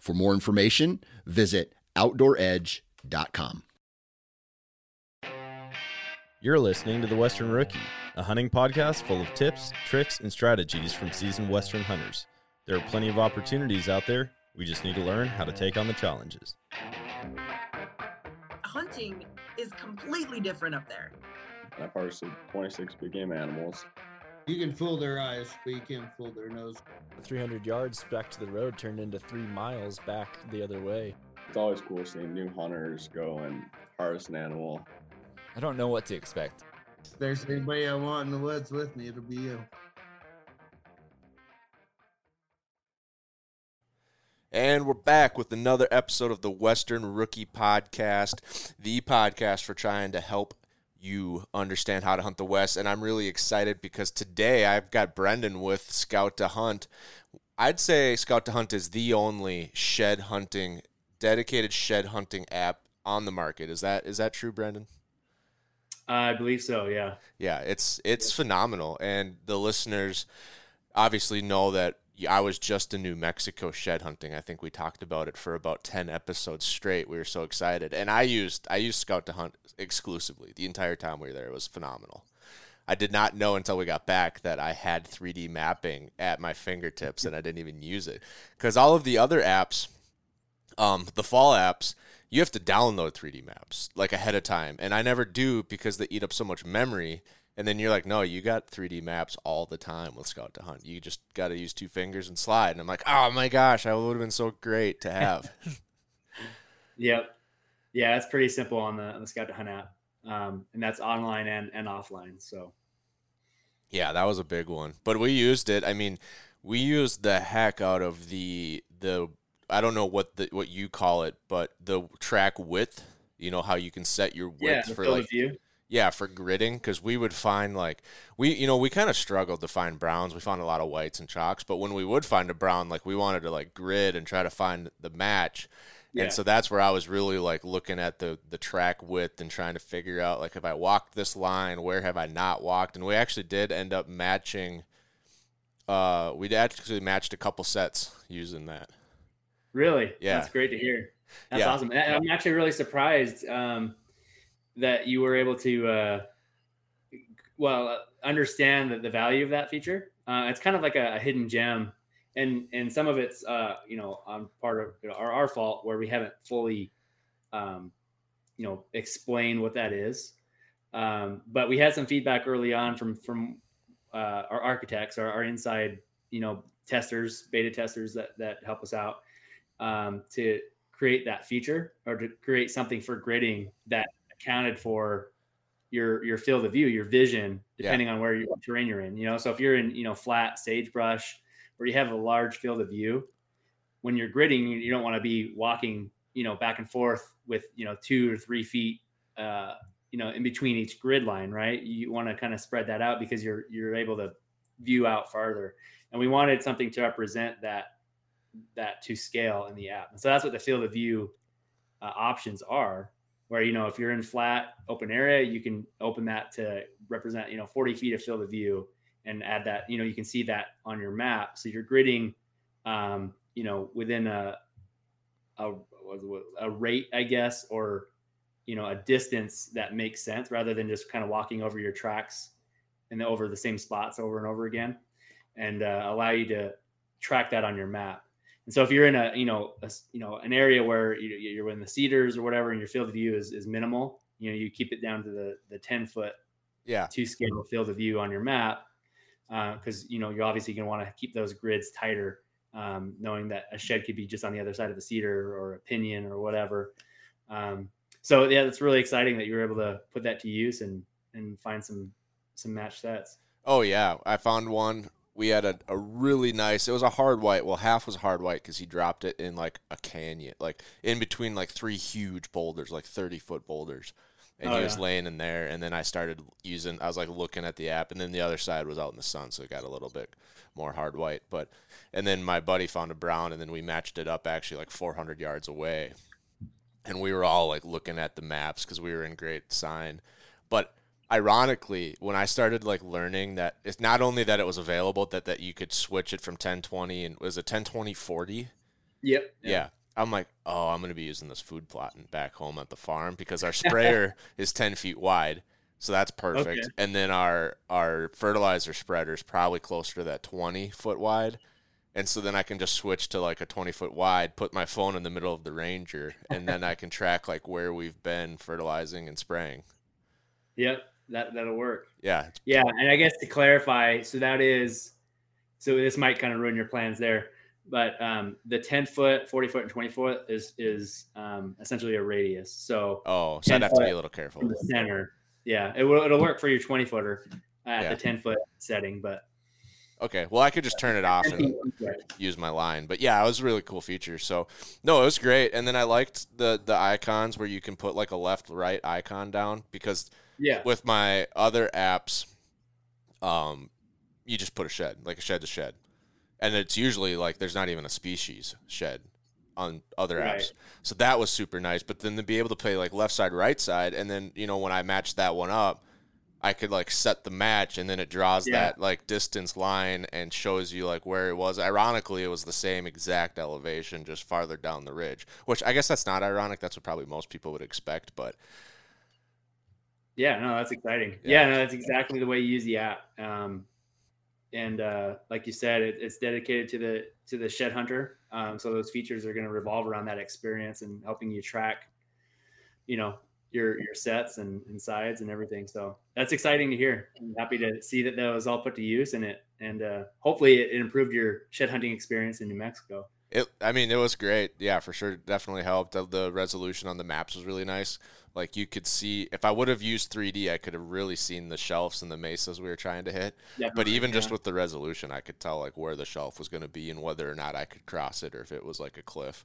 For more information, visit OutdoorEdge.com. You're listening to The Western Rookie, a hunting podcast full of tips, tricks, and strategies from seasoned Western hunters. There are plenty of opportunities out there. We just need to learn how to take on the challenges. Hunting is completely different up there. I've harvested 26 big game animals. You can fool their eyes, but you can't fool their nose. 300 yards back to the road turned into three miles back the other way. It's always cool seeing new hunters go and harvest an animal. I don't know what to expect. If there's anybody I want in the woods with me, it'll be you. And we're back with another episode of the Western Rookie Podcast, the podcast for trying to help you understand how to hunt the West. And I'm really excited because today I've got Brendan with Scout to Hunt. I'd say Scout to Hunt is the only shed hunting, dedicated shed hunting app on the market. Is that is that true, Brendan? I believe so. Yeah. Yeah, it's it's phenomenal, and the listeners obviously know that I was just in New Mexico shed hunting. I think we talked about it for about ten episodes straight. We were so excited, and I used I used Scout to Hunt exclusively the entire time we were there. It was phenomenal. I did not know until we got back that I had 3D mapping at my fingertips, and I didn't even use it because all of the other apps, um, the fall apps, you have to download 3D maps like ahead of time, and I never do because they eat up so much memory. And then you're like, no, you got 3D maps all the time with Scout to Hunt. You just got to use two fingers and slide. And I'm like, oh my gosh, I would have been so great to have. yep. Yeah, it's pretty simple on the, on the Scout to Hunt app. Um, and that's online and, and offline. So, yeah, that was a big one. But we used it. I mean, we used the heck out of the the I don't know what the what you call it, but the track width. You know how you can set your width yeah, for like view. Yeah for gridding because we would find like we you know we kind of struggled to find browns. We found a lot of whites and chalks, but when we would find a brown, like we wanted to like grid and try to find the match. Yeah. And so that's where I was really like looking at the the track width and trying to figure out like if I walked this line, where have I not walked? And we actually did end up matching. Uh, we actually matched a couple sets using that. Really? Yeah. That's great to hear. That's Yeah. awesome. I'm actually really surprised um, that you were able to, uh, well, uh, understand the, the value of that feature. Uh, it's kind of like a, a hidden gem, and and some of it's, uh, you know, on part of you know, our our fault where we haven't fully, um, you know, explained what that is. Um, but we had some feedback early on from from uh, our architects, our, our inside, you know, testers, beta testers that that help us out um, to create that feature or to create something for gridding that accounted for your your field of view, your vision, Yeah. depending on where you what terrain you're in. You know, so if you're in you know flat sagebrush where you have a large field of view, when you're gridding, you, you don't want to be walking you know back and forth with you know two or three feet. Uh, you know, in between each grid line, right? You want to kind of spread that out because you're you're able to view out farther. And we wanted something to represent that that to scale in the app. And so that's what the field of view uh, options are. Where you know if you're in flat open area, you can open that to represent you know 40 feet of field of view and add that. You know you can see that on your map. So you're gridding, um, you know, within a a, a rate, I guess, or you know a distance that makes sense rather than just kind of walking over your tracks and over the same spots over and over again and uh, allow you to track that on your map and so if you're in a you know a, you know an area where you, you're in the cedars or whatever and your field of view is, is minimal you know you keep it down to the the 10 foot Yeah. to scale field of view on your map because you know you're obviously going to want to keep those grids tighter um, knowing that a shed could be just on the other side of the cedar or a pinion or whatever. Um, so yeah it's really exciting that you were able to put that to use and and find some some match sets. Oh yeah, I found one we had a, a really nice. It was a hard white. Well, half was hard white because he dropped it in like a canyon, like in between like three huge boulders, like thirty foot boulders. And Oh, he was yeah. laying in there, and then I started using. I was like looking at the app, and then the other side was out in the sun, so it got a little bit more hard white. But and then my buddy found a brown, and then we matched it up actually like 400 yards away, and we were all like looking at the maps because we were in great sign. But ironically, when I started like learning that it's not only that it was available, that that you could switch it from 1020 and was it 1020 40? Yep. Yeah. I'm like, oh, I'm gonna be using this food plotting back home at the farm because our sprayer is 10 feet wide, so that's perfect. Okay. And then our our fertilizer spreader is probably closer to that 20 foot wide. And so then I can just switch to like a 20 foot wide, put my phone in the middle of the Ranger, and then I can track like where we've been fertilizing and spraying. Yep. That that'll work. Yeah, Yeah, and I guess to clarify, so that is, so this might kind of ruin your plans there, but um, the ten foot, forty foot, and twenty foot is is um, essentially a radius. So Oh, so I'd have to be a little careful. the center, yeah, it will it'll work for your twenty footer at Yeah. the ten foot setting, but Okay, well, I could just turn it off and use my line. But yeah, it was a really cool feature. So no, it was great. And then I liked the the icons where you can put like a left right icon down because yeah, with my other apps, um, you just put a shed like a shed to shed, and it's usually like there's not even a species shed on other Right. apps. So that was super nice. But then to be able to play like left side, right side, and then you know when I matched that one up. I could like set the match and then it draws Yeah. that like distance line and shows you like where it was. Ironically, it was the same exact elevation, just farther down the ridge. Which I guess that's not ironic. That's what probably most people would expect. But Yeah, no, that's exciting. Yeah. Yeah, no, that's exactly the way you use the app. Um, and uh, like you said, it, it's dedicated to the to the shed hunter. Um, so those features are going to revolve around that experience and helping you track, you know, your your sets and, and sides and everything. So that's exciting to hear. I'm happy to see that that was all put to use and it and uh, hopefully it, it improved your shed hunting experience in New Mexico. It, I mean, it was great. Yeah, for sure. Definitely helped. The, the resolution on the maps was really nice. Like you could see, if I would have used 3D, I could have really seen the shelves and the mesas we were trying to hit. But Definitely, even just with the resolution, I could tell like where the shelf was going to be and whether or not I could cross it or if it was like a cliff.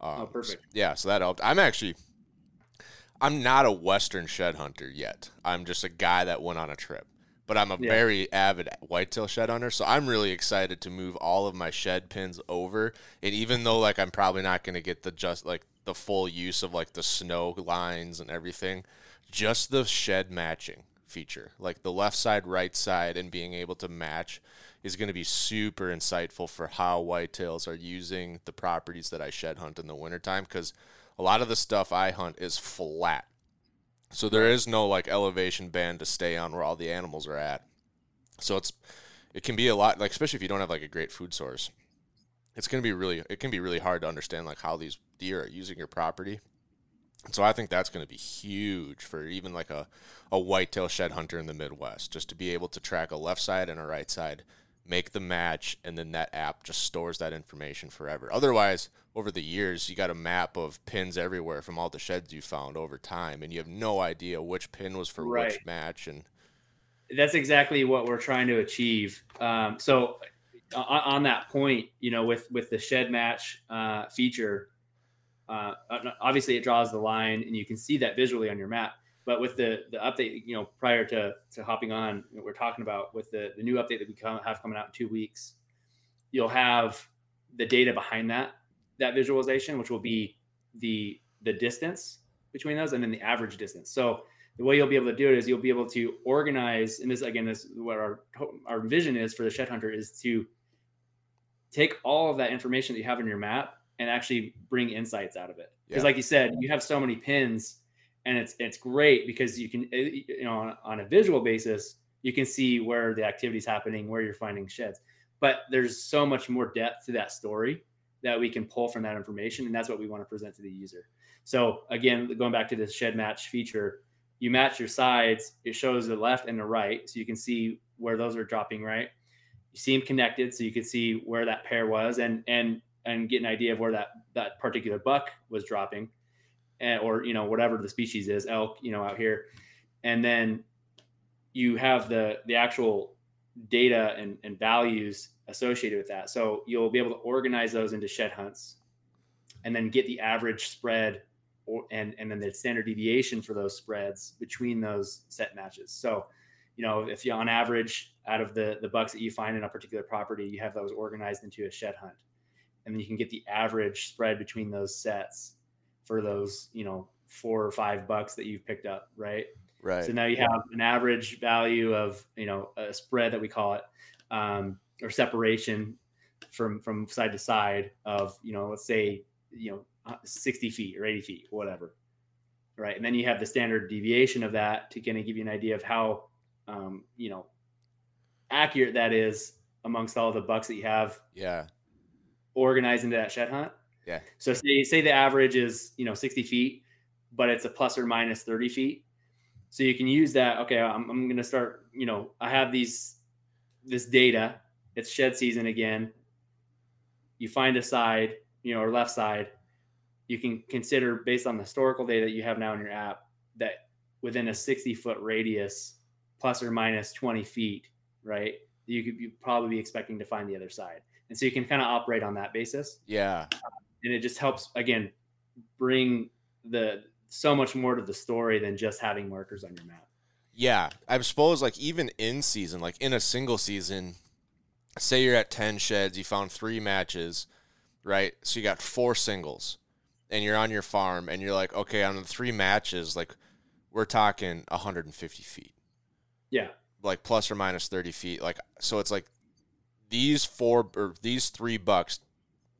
Um, Oh, perfect. Yeah, so that helped. I'm actually, I'm not a Western shed hunter yet. I'm just a guy that went on a trip. But I'm a Yeah. very avid whitetail shed hunter, so I'm really excited to move all of my shed pins over. And even though like I'm probably not going to get the just like the full use of like the snow lines and everything, just the shed matching feature, like the left side, right side, and being able to match is going to be super insightful for how whitetails are using the properties that I shed hunt in the wintertime because a lot of the stuff I hunt is flat. So there is no like elevation band to stay on where all the animals are at. So it's it can be a lot like especially if you don't have like a great food source. It's going to be really it can be really hard to understand like how these deer are using your property. So I think that's going to be huge for even like a a whitetail shed hunter in the Midwest just to be able to track a left side and a right side, make the match and then that app just stores that information forever. Otherwise, over the years, you got a map of pins everywhere from all the sheds you found over time and you have no idea which pin was for which match and that's exactly what we're trying to achieve. Um, so on, on that point, you know, with with the shed match uh, feature, uh, obviously it draws the line, and you can see that visually on your map. But with the the update, you know, prior to to hopping on, what we're talking about with the the new update that we come, have coming out in two weeks, you'll have the data behind that that visualization, which will be the the distance between those and then the average distance. So the way you'll be able to do it is you'll be able to organize and this again this is what our our vision is for the shed hunter is to take all of that information that you have in your map and actually bring insights out of it. Because Yeah. like you said you have so many pins and it's it's great because you can eh, you know on, on a visual basis you can see where the activity is happening where you're finding sheds. But there's so much more depth to that story that we can pull from that information and that's what we want to present to the user. So again going back to the shed match feature you match your sides it shows the left and the right so you can see where those are dropping right you see them connected so you can see where that pair was and and and get an idea of where that that particular buck was dropping and, or you know whatever the species is elk you know out here and then you have the the actual data and, and values associated with that. So you'll be able to organize those into shed hunts and then get the average spread or, and, and then the standard deviation for those spreads between those set matches. So, you know, if you on average out of the, the bucks that you find in a particular property, you have those organized into a shed hunt. And then you can get the average spread between those sets for those, you know, four or five bucks that you've picked up, right? Right. So now you have an average value of, you know, a spread that we call it, um, or separation from from side to side of, you know, let's say, you know, uh, 60 feet or 80 feet, whatever. Right. And then you have the standard deviation of that to kind of give you an idea of how, um, you know, accurate that is amongst all the bucks that you have Yeah. organized into that shed hunt. Yeah. So say say the average is you know 60 feet, but it's a plus or minus 30 feet. So you can use that. Okay, I'm, I'm to start. You know, I have these this data. It's shed season again. You find a side, you know, or left side. You can consider based on the historical data that you have now in your app that within a 60 foot radius, plus or minus 20 feet, right? You could you probably be expecting to find the other side, and so you can kind of operate on that basis Yeah. and it just helps again bring the so much more to the story than just having markers on your map. Yeah, I suppose like even in season, like in a single season, say you're at 10 sheds, you found 3 matches, right? So you got 4 singles and you're on your farm and you're like, okay, on the 3 matches, like we're talking 150 feet. Yeah. Like plus or minus 30 feet. Like so it's like these 4 or these 3 bucks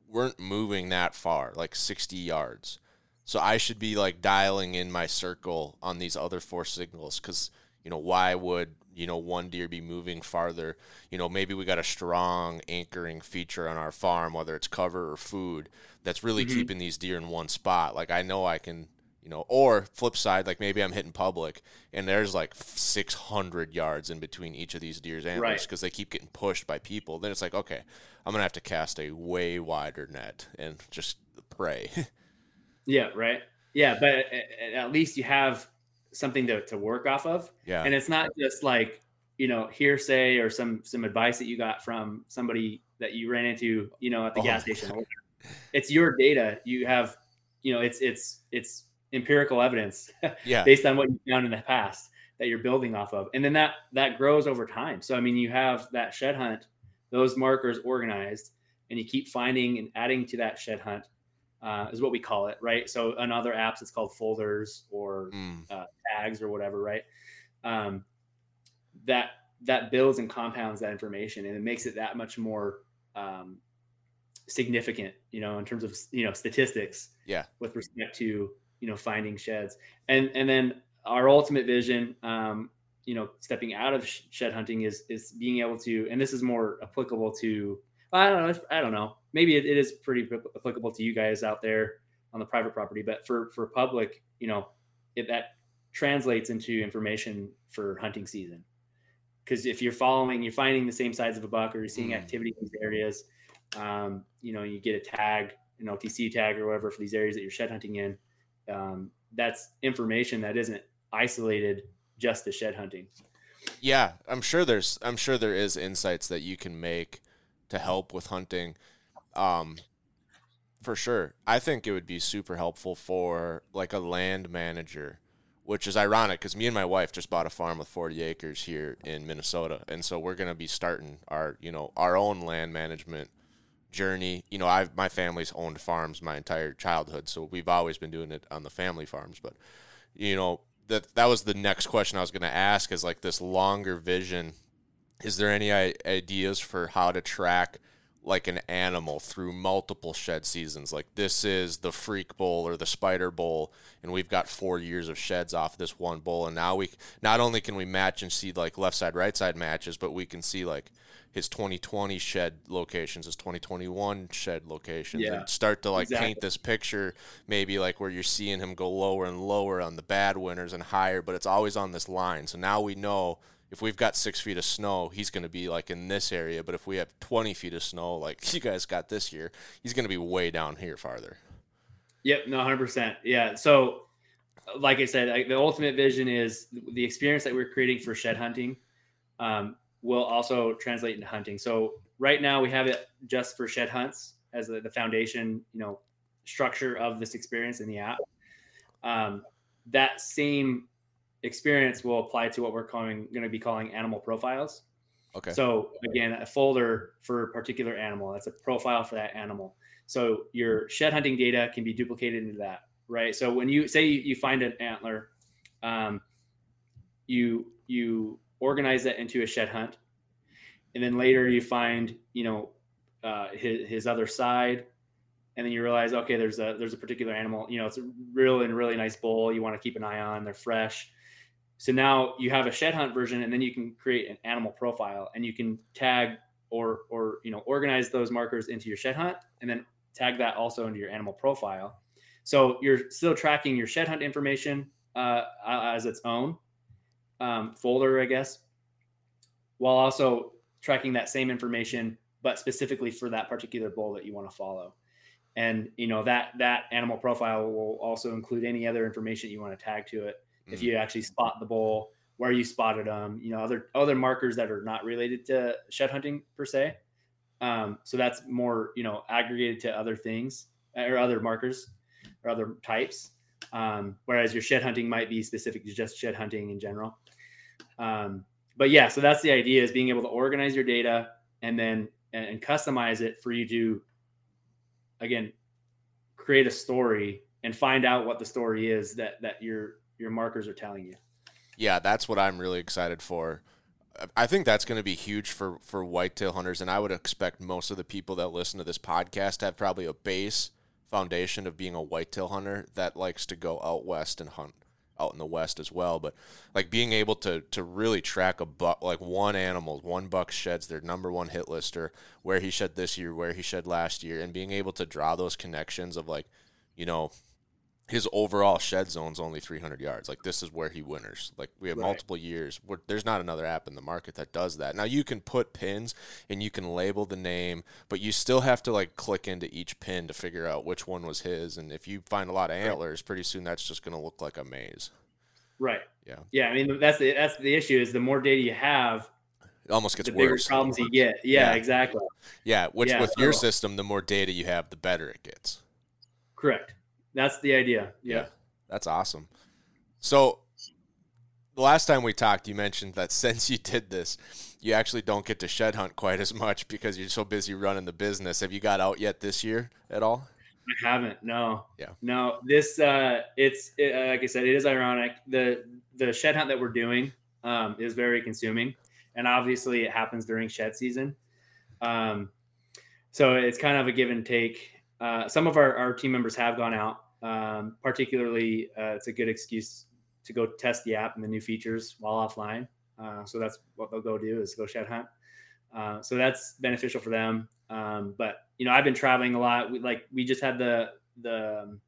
weren't moving that far, like 60 yards. So I should be like dialing in my circle on these other four signals because you know why would you know one deer be moving farther? You know maybe we got a strong anchoring feature on our farm, whether it's cover or food, that's really Mhm. keeping these deer in one spot. Like I know I can. You know, or flip side, like maybe I'm hitting public and there's like 600 yards in between each of these deer's antlers Right. because they keep getting pushed by people. Then it's like, okay, I'm gonna have to cast a way wider net and just pray. Yeah, right. Yeah, but at, at least you have something to, to work off of. yeah, And it's not just like, you know, hearsay or some some advice that you got from somebody that you ran into, you know, at the Oh. gas station. It's your data. You have, you know, it's it's it's empirical evidence yeah, based on what you found in the past that you're building off of. And then that that grows over time. So i mean you have that shed hunt those markers organized and you keep finding and adding to that shed hunt uh, is what we call it right? So on other apps it's called folders or Mm, tags or whatever right? Um, that that builds and compounds that information and it makes it that much more um, significant you know in terms of you know statistics Yeah. with respect to you know finding sheds. And and then our ultimate vision um, you know stepping out of shed hunting is is being able to and this is more applicable to i don't know i don't know. Maybe it, it is pretty applicable to you guys out there on the private property but for for public you know it, that translates into information for hunting season. Because if you're following you're finding the same size of a buck or you're seeing Mm. activity in these areas um, you know you get a tag an otc tag or whatever for these areas that you're shed hunting in um, that's information that isn't isolated just to shed hunting yeah. I'm sure there's, I'm sure there is insights that you can make to help with hunting. Um, for sure, I think it would be super helpful for like a land manager, which is ironic because me and my wife just bought a farm with 40 acres here in Minnesota, and so we're gonna be starting our, you know, our own land management journey. You know, I've my family's owned farms my entire childhood, so we've always been doing it on the family farms. But you know, that that was the next question I was going to ask is like this longer vision. Is there any ideas for how to track like an animal through multiple shed seasons? Like this is the freak bull or the spider bull, and we've got four years of sheds off this one bull, and now we not only can we match and see like left side right side matches, but we can see like his 2020 shed locations, his 2021 shed locations, Yeah, and start to like exactly. paint this picture, maybe like where you're seeing him go lower and lower on the bad winters and higher, but it's always on this line. So now we know if we've got six feet of snow, he's going to be like in this area. But if we have 20 feet of snow, like you guys got this year, he's going to be way down here farther. Yep, no, hundred percent. Yeah. So, like I said, I, the ultimate vision is the experience that we're creating for shed hunting. Um, will also translate into hunting. So right now we have it just for shed hunts as the, the foundation, you know, structure of this experience in the app. Um, that same experience will apply to what we're calling going to be calling animal profiles. Okay. So again, a folder for a particular animal. That's a profile for that animal. So your shed hunting data can be duplicated into that, right? So when you say you, you find an antler, um, you you organize that into a shed hunt, and then later you find you know uh, his, his other side, and then you realize okay, there's a there's a particular animal. You know, it's a really and really nice bull. You want to keep an eye on. They're fresh. So now you have a shed hunt version, and then you can create an animal profile, and you can tag or or you know organize those markers into your shed hunt, and then tag that also into your animal profile. So you're still tracking your shed hunt information uh, as its own um, folder, I guess, while also tracking that same information, but specifically for that particular bull that you want to follow. And you know that that animal profile will also include any other information you want to tag to it. If you actually spot the bull, where you spotted them, you know other other markers that are not related to shed hunting per se. Um, so that's more you know aggregated to other things or other markers or other types. Um, whereas your shed hunting might be specific to just shed hunting in general. Um, but yeah, so that's the idea is being able to organize your data and then and, and customize it for you to again create a story and find out what the story is that that your your markers are telling you. Yeah, that's what I'm really excited for. I think that's going to be huge for for whitetail hunters, and I would expect most of the people that listen to this podcast have probably a base foundation of being a whitetail hunter that likes to go out west and hunt out in the west as well but like being able to to really track a buck like one animal one buck sheds their number one hit lister where he shed this year where he shed last year and being able to draw those connections of like you know his overall shed zone's only 300 yards. Like this is where he winners. Like we have right. multiple years. Where there's not another app in the market that does that. Now you can put pins and you can label the name, but you still have to like click into each pin to figure out which one was his. And if you find a lot of antlers, pretty soon that's just going to look like a maze. Right. Yeah. Yeah. I mean that's the that's the issue is the more data you have, it almost gets the bigger worse. problems you get. Yeah, yeah. exactly. Yeah. Which yeah, with so. your system, the more data you have, the better it gets. Correct. That's the idea. yeah. yeah. That's awesome. So the last time we talked, you mentioned that since you did this, you actually don't get to shed hunt quite as much because you're so busy running the business. Have you got out yet this year at all? I haven't. No. Yeah. No. This uh, it's it, uh, like I said, it is ironic. the The shed hunt that we're doing um, is very consuming, and obviously it happens during shed season. Um, so it's kind of a give and take. Uh, some of our, our team members have gone out um, particularly, uh, it's a good excuse to go test the app and the new features while offline. Uh, so that's what they'll go do is go shed hunt. Uh, so that's beneficial for them. Um, but you know, I've been traveling a lot. We, like we just had the the um,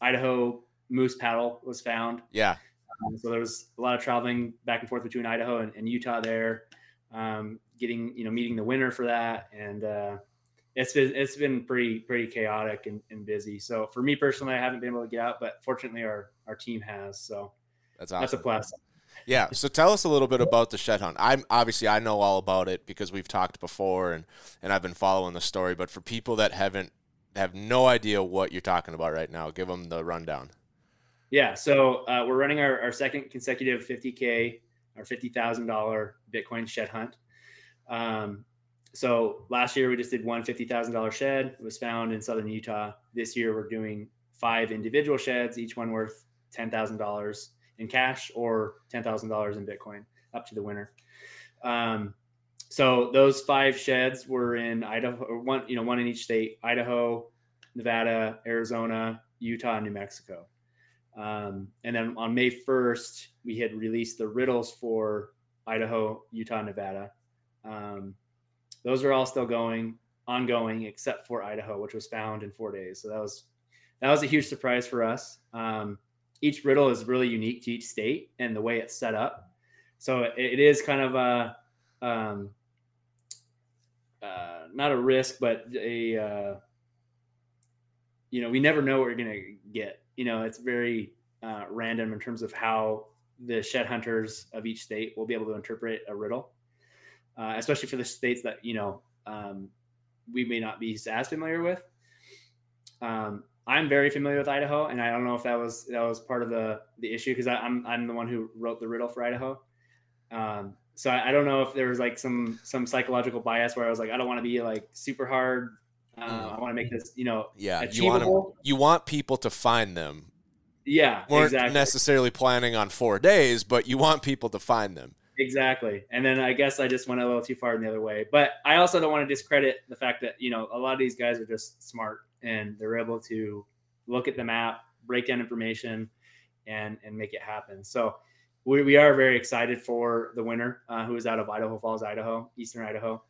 Idaho moose paddle was found. Yeah. Um, so there was a lot of traveling back and forth between Idaho and, and Utah there, um, getting you know meeting the winner for that, and uh, it's been it's been pretty pretty chaotic and, and, busy. So for me personally, I haven't been able to get out, but fortunately our our team has. So that's awesome. That's a plus. Yeah. So tell us a little bit about the shed hunt. I'm obviously I know all about it because we've talked before and and I've been following the story. But for people that haven't have no idea what you're talking about right now, give them the rundown. Yeah. So uh, we're running our, our second consecutive 50k or fifty thousand dollar Bitcoin shed hunt. Um, so last year we just did one $50,000 shed. It was found in southern Utah. This year we're doing five individual sheds, each one worth $10,000 in cash or $10,000 in Bitcoin, up to the winner. Um, so those five sheds were in Idaho, one, you know, one in each state: Idaho, Nevada, Arizona, Utah, New Mexico. Um, and then on May 1st, we had released the riddles for Idaho, Utah, Nevada. Um, those are all still going, ongoing, except for Idaho, which was found in four days. So that was that was a huge surprise for us. Um, each riddle is really unique to each state and the way it's set up. So it, it is kind of a um, uh, not a risk, but a uh, you know we never know what we're gonna get. You know, it's very uh, random in terms of how the shed hunters of each state will be able to interpret a riddle. Uh, especially for the states that you know um, we may not be as familiar with. Um, I'm very familiar with Idaho, and I don't know if that was that was part of the the issue because I'm I'm the one who wrote the riddle for Idaho. Um, so I, I, don't know if there was like some some psychological bias where I was like, I don't want to be like super hard. Uh, I want to make this, you know, yeah. You want you want people to find them. Yeah, weren't exactly. necessarily planning on four days, but you want people to find them. Exactly. And then I guess I just went a little too far in the other way. But I also don't want to discredit the fact that, you know, a lot of these guys are just smart and they're able to look at the map, break down information, and and make it happen. So we, we are very excited for the winner, uh, who is out of Idaho Falls, Idaho, Eastern Idaho.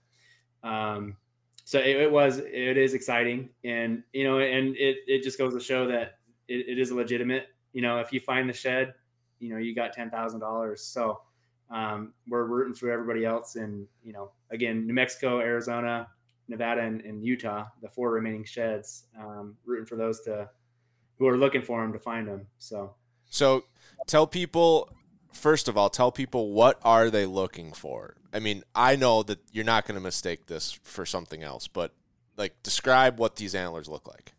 Um, so it, it, was, it is exciting, and you know, and it it just goes to show that it, it is legitimate. You know, if you find the shed, you know, you got ten thousand dollars. So um, we're rooting for everybody else, and you know, again, New Mexico, Arizona, Nevada, and, and Utah, the four remaining sheds, um, rooting for those to who are looking for them to find them. So, so tell people first of all, tell people what are they looking for. I mean, I know that you're not going to mistake this for something else, but like describe what these antlers look like.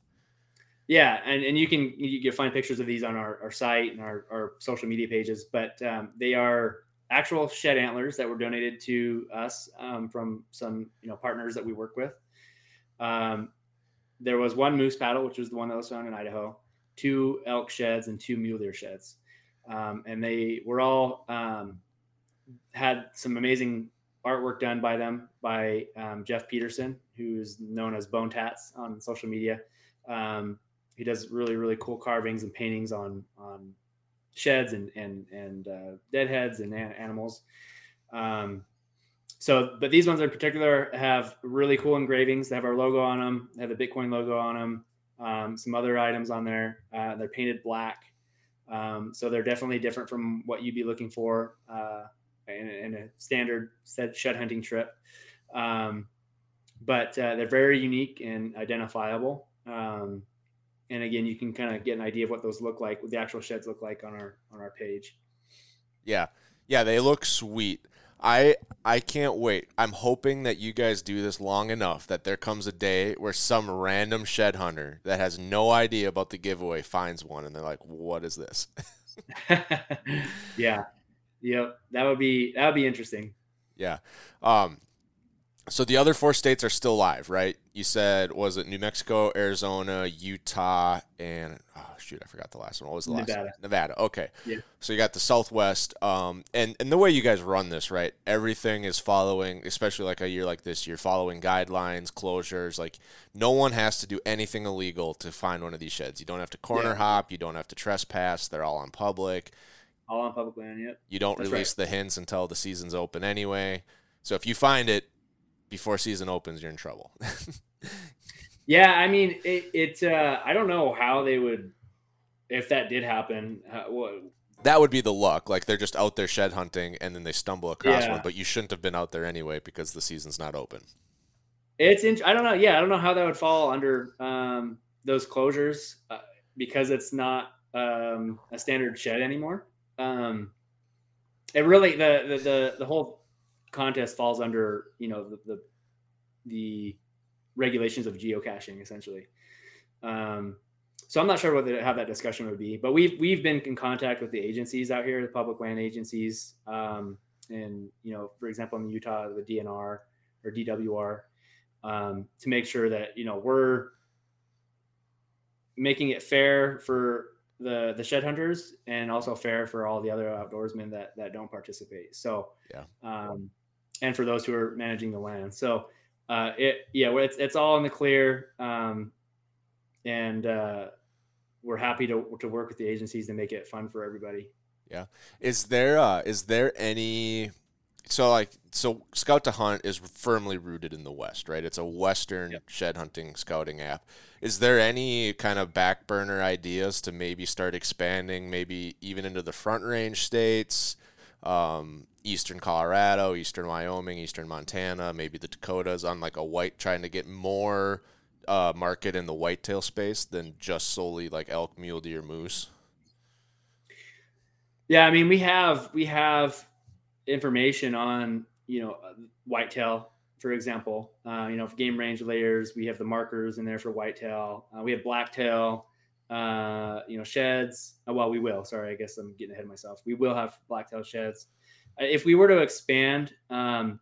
Yeah, and, and you can you can find pictures of these on our, our site and our, our social media pages, but um, they are actual shed antlers that were donated to us um, from some you know partners that we work with. Um, there was one moose paddle, which was the one that was found in Idaho, two elk sheds, and two mule deer sheds um, and they were all um, had some amazing artwork done by them by um, Jeff Peterson, who's known as Bone Tats on social media. Um, he does really really cool carvings and paintings on on sheds and and and uh, deadheads and animals. Um, so, but these ones in particular have really cool engravings. They have our logo on them. They have the Bitcoin logo on them. Um, some other items on there. Uh, they're painted black. Um, so they're definitely different from what you'd be looking for uh, in, in, a standard shed hunting trip. Um, but uh, they're very unique and identifiable. And again, you can kind of get an idea of what those look like, what the actual sheds look like on our on our page. Yeah, yeah, they look sweet. I I can't wait. I'm hoping that you guys do this long enough that there comes a day where some random shed hunter that has no idea about the giveaway finds one and they're like, "What is this?" yeah. Yep. That would be that would be interesting. Yeah. Um so the other four states are still live, right? You said was it New Mexico, Arizona, Utah, and oh shoot, I forgot the last one. What was the last? Nevada. One? Nevada. Okay. Yeah. So you got the Southwest, um, and and the way you guys run this, right? Everything is following, especially like a year like this, you're following guidelines, closures. Like no one has to do anything illegal to find one of these sheds. You don't have to corner yeah. hop. You don't have to trespass. They're all on public. All on public land. Yep. You don't That's release right. the hints until the season's open anyway. So if you find it before season opens, you're in trouble. yeah, I mean, it. it uh, I don't know how they would, if that did happen. How, what, that would be the luck. Like they're just out there shed hunting, and then they stumble across Yeah. one. But you shouldn't have been out there anyway because the season's not open. It's int- I don't know. Yeah, I don't know how that would fall under um, those closures uh, because it's not um, a standard shed anymore. Um, it really the, the the the whole contest falls under you know the the, the regulations of geocaching essentially. Um, so I'm not sure what the, how that discussion would be, but we've we've been in contact with the agencies out here, the public land agencies, um, and you know, for example, in Utah, the DNR or DWR, um, to make sure that you know we're making it fair for the the shed hunters and also fair for all the other outdoorsmen that that don't participate. So Yeah. um, and for those who are managing the land. So uh, it yeah, it's it's all in the clear, um, and uh, we're happy to to work with the agencies to make it fun for everybody. Yeah. Is there uh, is there any so like so Scout to Hunt is firmly rooted in the West, right? It's a Western Yep. shed hunting scouting app. Is there any kind of back burner ideas to maybe start expanding, maybe even into the Front Range states, um, Eastern Colorado, Eastern Wyoming, Eastern Montana, maybe the Dakotas on like a white, trying to get more uh, market in the whitetail space than just solely like elk, mule deer, moose? Yeah, I mean we have we have information on you know, uh, whitetail, for example. Uh, you know, for game range layers, we have the markers in there for whitetail. Uh, we have blacktail, uh, you know, sheds. Uh, well, we will. Sorry, I guess I'm getting ahead of myself. We will have blacktail sheds. Uh, If we were to expand, um,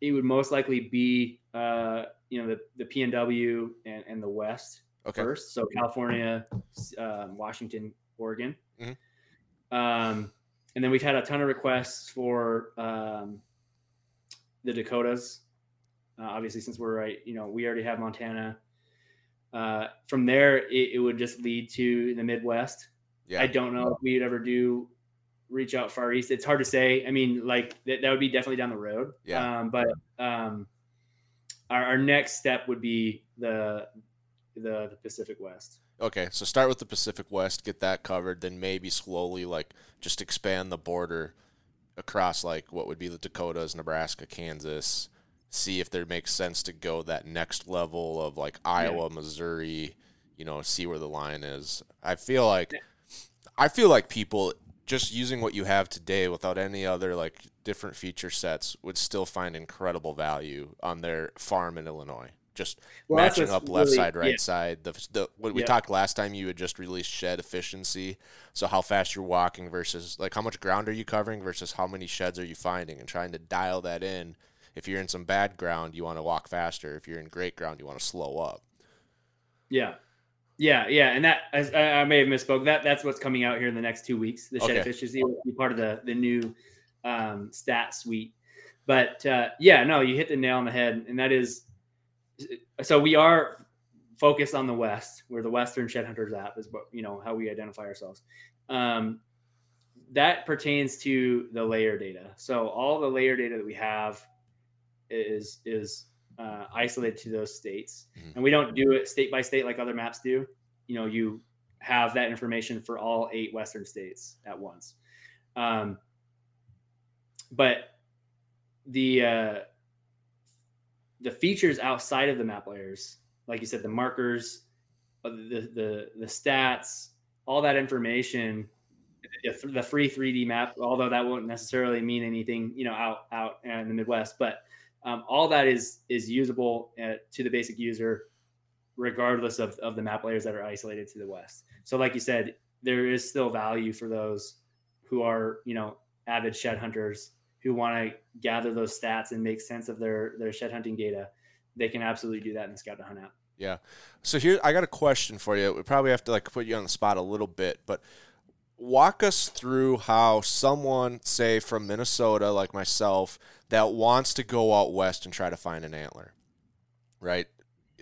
it would most likely be, uh, you know, the, the PNW and, and the West Okay. first. So California, um, Washington, Oregon. Mhm. Um, and then we've had a ton of requests for um, the Dakotas. Uh, obviously, since we're right, you know, we already have Montana. Uh, from there, it, it would just lead to the Midwest. Yeah. I don't know if we'd ever do reach out far east. It's hard to say. I mean, like that, that would be definitely down the road. Yeah. Um, but um, our, our next step would be the the, the Pacific West. Okay, so start with the Pacific West, get that covered, then maybe slowly like just expand the border across like what would be the Dakotas, Nebraska, Kansas. See if there makes sense to go that next level of like Iowa, Missouri, you know, see where the line is. I feel like I feel like people just using what you have today without any other like different feature sets would still find incredible value on their farm in Illinois. Just Well, matching up left really- side, right yeah. side. The, the what we Yeah. talked last time, you had just released shed efficiency. So how fast you're walking versus like how much ground are you covering versus how many sheds are you finding, and trying to dial that in. If you're in some bad ground, you want to walk faster. If you're in great ground, you want to slow up. Yeah. Yeah, yeah, and that I, I may have misspoke. That that's what's coming out here in the next two weeks. The shed Okay. efficiency will be part of the the new um, stat suite. But uh, yeah, no, you hit the nail on the head, and that is so we are focused on the West, where the Western Shed Hunters app is, you know how we identify ourselves. Um, that pertains to the layer data. So all the layer data that we have is is uh, isolated to those states, Mhm. and we don't do it state by state like other maps do. You know, you have that information for all eight Western states at once. Um, but the uh, the features outside of the map layers, like you said, the markers, uh, the the the stats, all that information, the, free 3D map. Although that won't necessarily mean anything, you know, out out in the Midwest, but um, all that is is usable uh, to the basic user, regardless of of the map layers that are isolated to the West. So, like you said, there is still value for those who are you know avid shed hunters who want to gather those stats and make sense of their their shed hunting data, they can absolutely do that in the Scout to Hunt app. Yeah. So here I got a question for you. We probably have to like put you on the spot a little bit, but walk us through how someone, say from Minnesota like myself, that wants to go out west and try to find an antler. Right?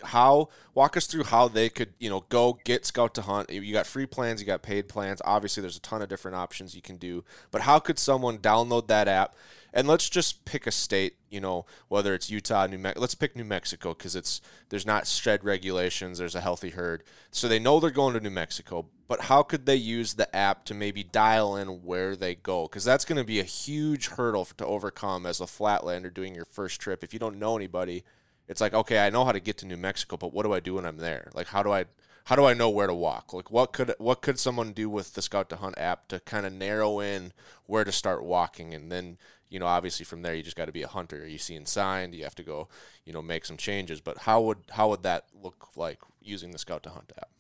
How walk us through how they could, you know, go get scout to hunt. You got free plans, you got paid plans. Obviously there's a ton of different options you can do. But how could someone download that app and let's just pick a state, you know, whether it's Utah, New Mexico. Let's pick New Mexico because it's there's not shed regulations. There's a healthy herd, so they know they're going to New Mexico. But how could they use the app to maybe dial in where they go? Because that's going to be a huge hurdle to overcome as a flatlander doing your first trip. If you don't know anybody, it's like okay, I know how to get to New Mexico, but what do I do when I'm there? Like how do I how do I know where to walk? Like what could what could someone do with the Scout to Hunt app to kind of narrow in where to start walking, and then you know obviously from there you just got to be a hunter. Are you seeing sign? Do you have to go you know make some changes? But how would how would that look like using the Scout to Hunt app?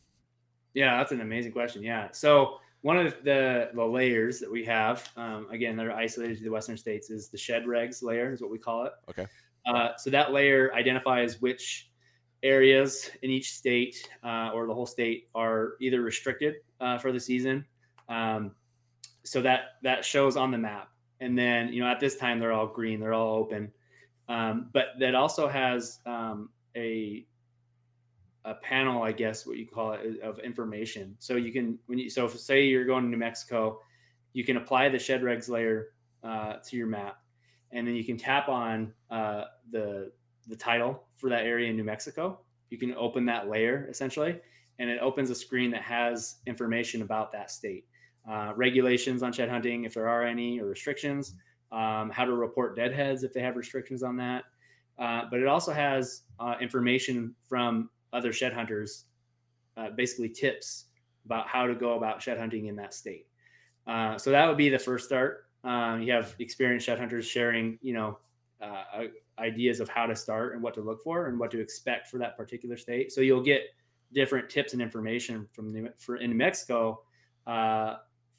Yeah, that's an amazing question. Yeah. So one of the the layers that we have, um, again, that are isolated to the Western states, is the shed regs layer, is what we call it. Okay. Uh, so that layer identifies which areas in each state uh, or the whole state are either restricted uh, for the season. Um, so that that shows on the map, and then you know at this time they're all green, they're all open. Um, but that also has um, a a panel, I guess what you call it, of information. So you can when you so if, say you're going to New Mexico, you can apply the shed regs layer uh, to your map, and then you can tap on uh, the the title for that area in New Mexico. You can open that layer essentially, and it opens a screen that has information about that state, uh, regulations on shed hunting if there are any, or restrictions, um, how to report deadheads if they have restrictions on that. Uh, but it also has uh, information from other shed hunters, uh, basically tips about how to go about shed hunting in that state. Uh, so that would be the first start. Um, you have experienced shed hunters sharing, you know, uh, ideas of how to start and what to look for and what to expect for that particular state. So you'll get different tips and information from New, for in New Mexico, uh,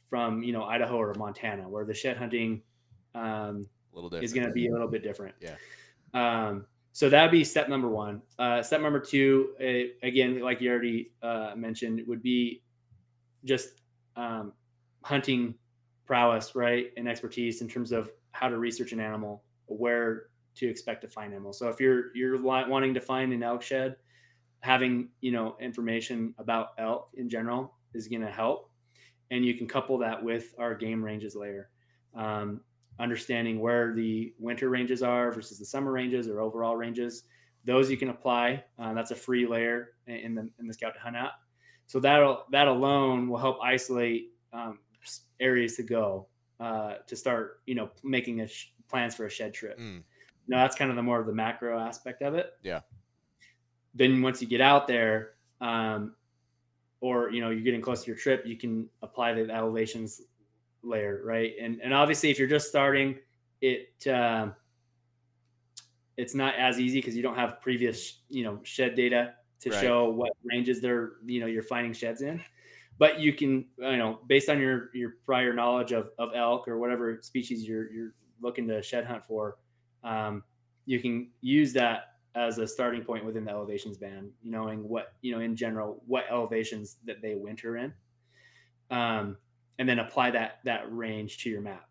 from you know Idaho or Montana, where the shed hunting um, A little different. is going to be a little bit different. Yeah. Um, so that'd be step number one. Uh, step number two, uh, again, like you already uh, mentioned, would be just um, hunting prowess, right, and expertise in terms of how to research an animal, where to expect to find animals. So if you're you're wanting to find an elk shed, having you know information about elk in general is going to help, and you can couple that with our game ranges layer. Um, understanding where the winter ranges are versus the summer ranges or overall ranges. Those you can apply. Uh, that's a free layer in the in the Scout to Hunt app. So that'll that alone will help isolate um, areas to go uh, to start, you know, making a sh- plans for a shed trip. Mm. Now that's kind of the more of the macro aspect of it. Yeah. Then once you get out there, um, or you know you're getting close to your trip, you can apply the elevations layer, right? And and obviously if you're just starting, it um, it's not as easy because you don't have previous you know shed data to Right. show what ranges they're you know you're finding sheds in. But you can you know based on your your prior knowledge of, of elk or whatever species you're you're looking to shed hunt for, um, you can use that as a starting point within the elevations band, knowing what you know in general what elevations that they winter in, um, and then apply that that range to your map.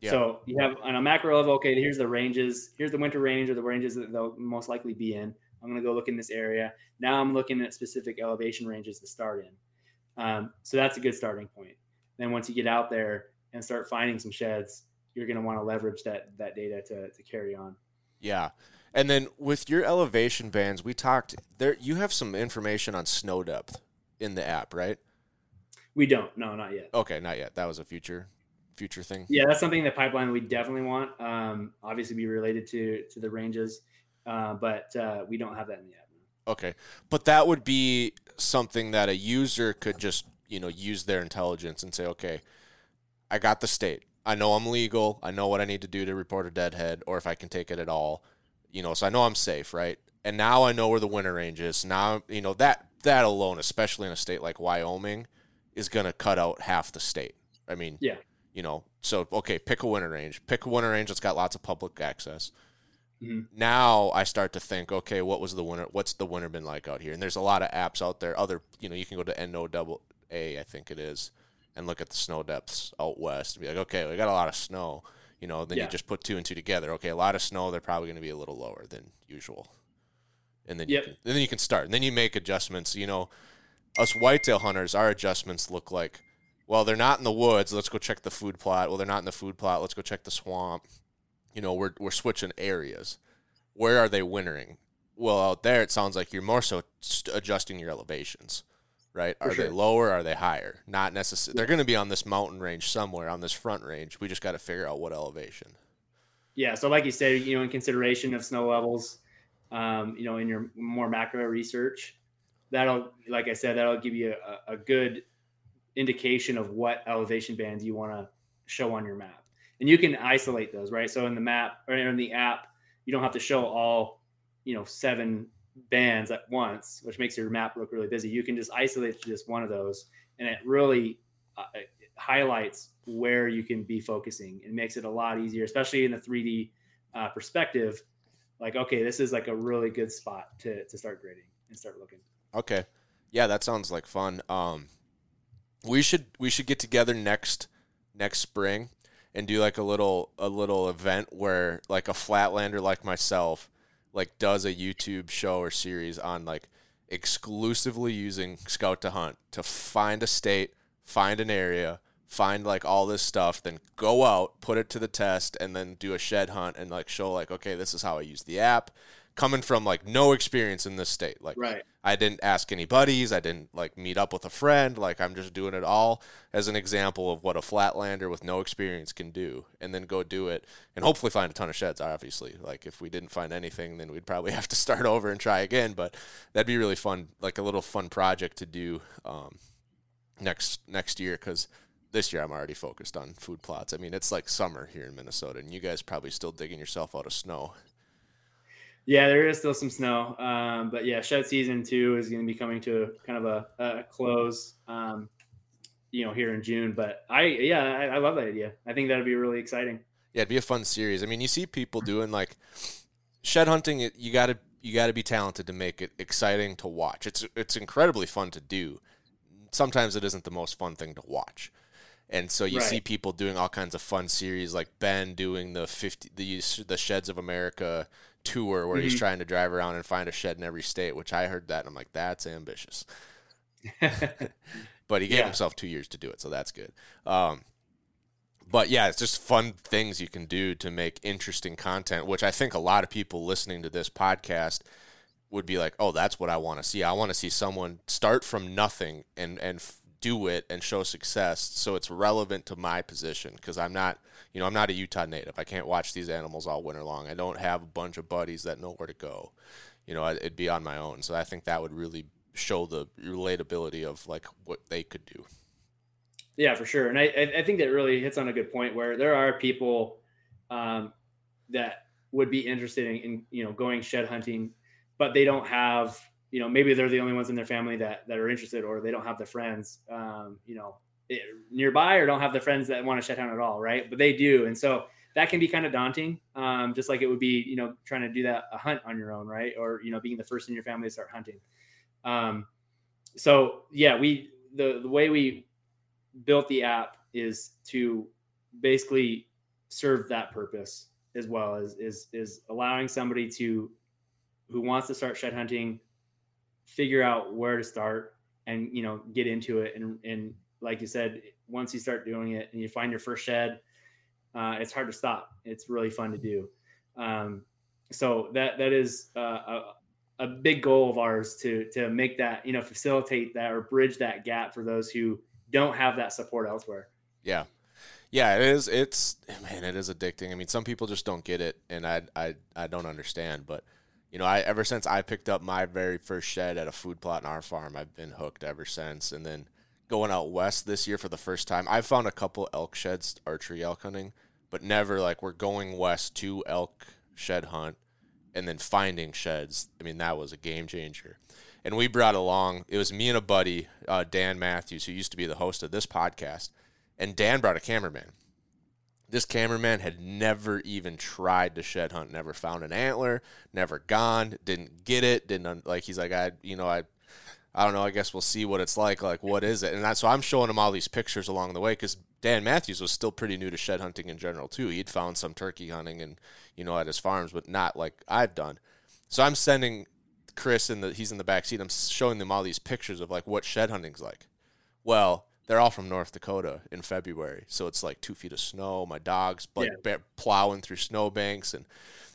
Yeah. So you have on a macro level, okay, here's the ranges, here's the winter range or the ranges that they'll most likely be in. I'm going to go look in this area. Now I'm looking at specific elevation ranges to start in. Um, so that's a good starting point. Then once you get out there and start finding some sheds, you're going to want to leverage that that data to to carry on. Yeah. And then with your elevation bands, we talked there you have some information on snow depth in the app, right? We don't, no, not yet. Okay, not yet. That was a future future thing. Yeah, that's something that pipeline we definitely want. Um, obviously, be related to to the ranges, uh, but uh, we don't have that in the app. Okay. But that would be something that a user could just, you know, use their intelligence and say, okay, I got the state. I know I'm legal. I know what I need to do to report a deadhead or if I can take it at all. You know, so I know I'm safe, right? And now I know where the winter range is. Now, you know, that that alone, especially in a state like Wyoming, is going to cut out half the state. I mean, Yeah. you know, so okay, pick a winter range. Pick a winter range that's got lots of public access Mhm. now I start to think, okay, what was the winter? What's the winter been like out here? And there's a lot of apps out there. Other, you know, you can go to NO double A, I think it is, and look at the snow depths out west and be like, okay, we got a lot of snow. You know, then Yeah. you just put two and two together. Okay, a lot of snow. They're probably going to be a little lower than usual. And then Yep. you can, and then you can start. And then you make adjustments. You know, us whitetail hunters, our adjustments look like, well, they're not in the woods. Let's go check the food plot. Well, they're not in the food plot. Let's go check the swamp. You know, we're we're switching areas. Where are they wintering? Well, out there, it sounds like you're more so st- adjusting your elevations, right? For are they lower? Are they higher? Not necessarily. They're going to be on this mountain range somewhere on this front range. We just got to figure out what elevation. Yeah, so like you said, you know, in consideration of snow levels, um, you know, in your more macro research, that'll, like I said, that'll give you a, a good indication of what elevation bands you want to show on your map, and you can isolate those, right? So in the map or in the app, you don't have to show all, you know, seven bands at once, which makes your map look really busy. You can just isolate just one of those, and it really uh, it highlights where you can be focusing. It makes it a lot easier, especially in the 3D uh, perspective. Like, okay, this is like a really good spot to to start grading and start looking. Okay. Yeah, that sounds like fun. Um, we should we should get together next next spring and do like a little a little event where like a flatlander like myself like does a YouTube show or series on like exclusively using Scout to Hunt to find a state, find an area, find like all this stuff, then go out, put it to the test, and then do a shed hunt and like show like, okay, this is how I use the app. Coming from like no experience in this state. Like Right. I didn't ask any buddies. I didn't like meet up with a friend. Like I'm just doing it all as an example of what a flatlander with no experience can do, and then go do it, and hopefully find a ton of sheds. Obviously, like if we didn't find anything, then we'd probably have to start over and try again. But that'd be really fun, like a little fun project to do um, next next year, because this year I'm already focused on food plots. I mean, it's like summer here in Minnesota, and you guys probably still digging yourself out of snow. Yeah, there is still some snow, um, but yeah, shed season two is going to be coming to kind of a, a close, um, you know, here in June. But I, yeah, I, I love that idea. I think that'd be really exciting. Yeah, it'd be a fun series. I mean, you see people doing like shed hunting. You got to you got to be talented to make it exciting to watch. It's it's incredibly fun to do. Sometimes it isn't the most fun thing to watch. And so you Right. see people doing all kinds of fun series, like Ben doing the fifty the the Sheds of America tour, where he's Mhm. trying to drive around and find a shed in every state. Which I heard that, and I'm like, that's ambitious. but he gave Yeah. himself two years to do it, so that's good. Um, but yeah, it's just fun things you can do to make interesting content, which I think a lot of people listening to this podcast would be like, "Oh, that's what I want to see. I want to see someone start from nothing and and f- do it and show success, so it's relevant to my position because I'm not, you know, I'm not a Utah native. I can't watch these animals all winter long. I don't have a bunch of buddies that know where to go. You know, it'd be on my own. So I think that would really show the relatability of like what they could do. Yeah, for sure. And I, I I think that really hits on a good point where there are people um, that would be interested in, in, you know, going shed hunting, but they don't have, you know, maybe they're the only ones in their family that, that are interested, or they don't have the friends, um, you know, i- nearby or don't have the friends that want to shed hunt at all. Right. But they do. And so that can be kind of daunting. Um, just like it would be, you know, trying to do that a hunt on your own. Right. Or, you know, being the first in your family to start hunting. Um, so yeah, we, the, the way we built the app is to basically serve that purpose as well as is is allowing somebody to who wants to start shed hunting figure out where to start and you know get into it and and like you said once you start doing it and you find your first shed uh, it's hard to stop it's really fun to do um, so that that is uh, a, a big goal of ours to to make that you know facilitate that or bridge that gap for those who don't have that support elsewhere Yeah. Yeah, it is. It's man, it is addicting. I mean, some people just don't get it, and I I I don't understand. But you know, I ever since I picked up my very first shed at a food plot in our farm, I've been hooked ever since. And then going out west this year for the first time, I found a couple elk sheds archery elk hunting, but never like we're going west to elk shed hunt, and then finding sheds. I mean, that was a game changer. And we brought along. It was me and a buddy, uh, Dan Matthews, who used to be the host of this podcast and Dan brought a cameraman. This cameraman had never even tried to shed hunt, never found an antler, never gone, didn't get it, didn't like. He's like, I, you know, I, I don't know. I guess we'll see what it's like. Like, what is it? And that, so I'm showing him all these pictures along the way because Dan Matthews was still pretty new to shed hunting in general too. He'd found some turkey hunting and you know at his farms, but not like I've done. So I'm sending Chris in the he's in the back seat. I'm showing them all these pictures of like what shed hunting's like. Well, they're all from North Dakota in February, so it's like two feet of snow. My dog's like ba- plowing through snowbanks, and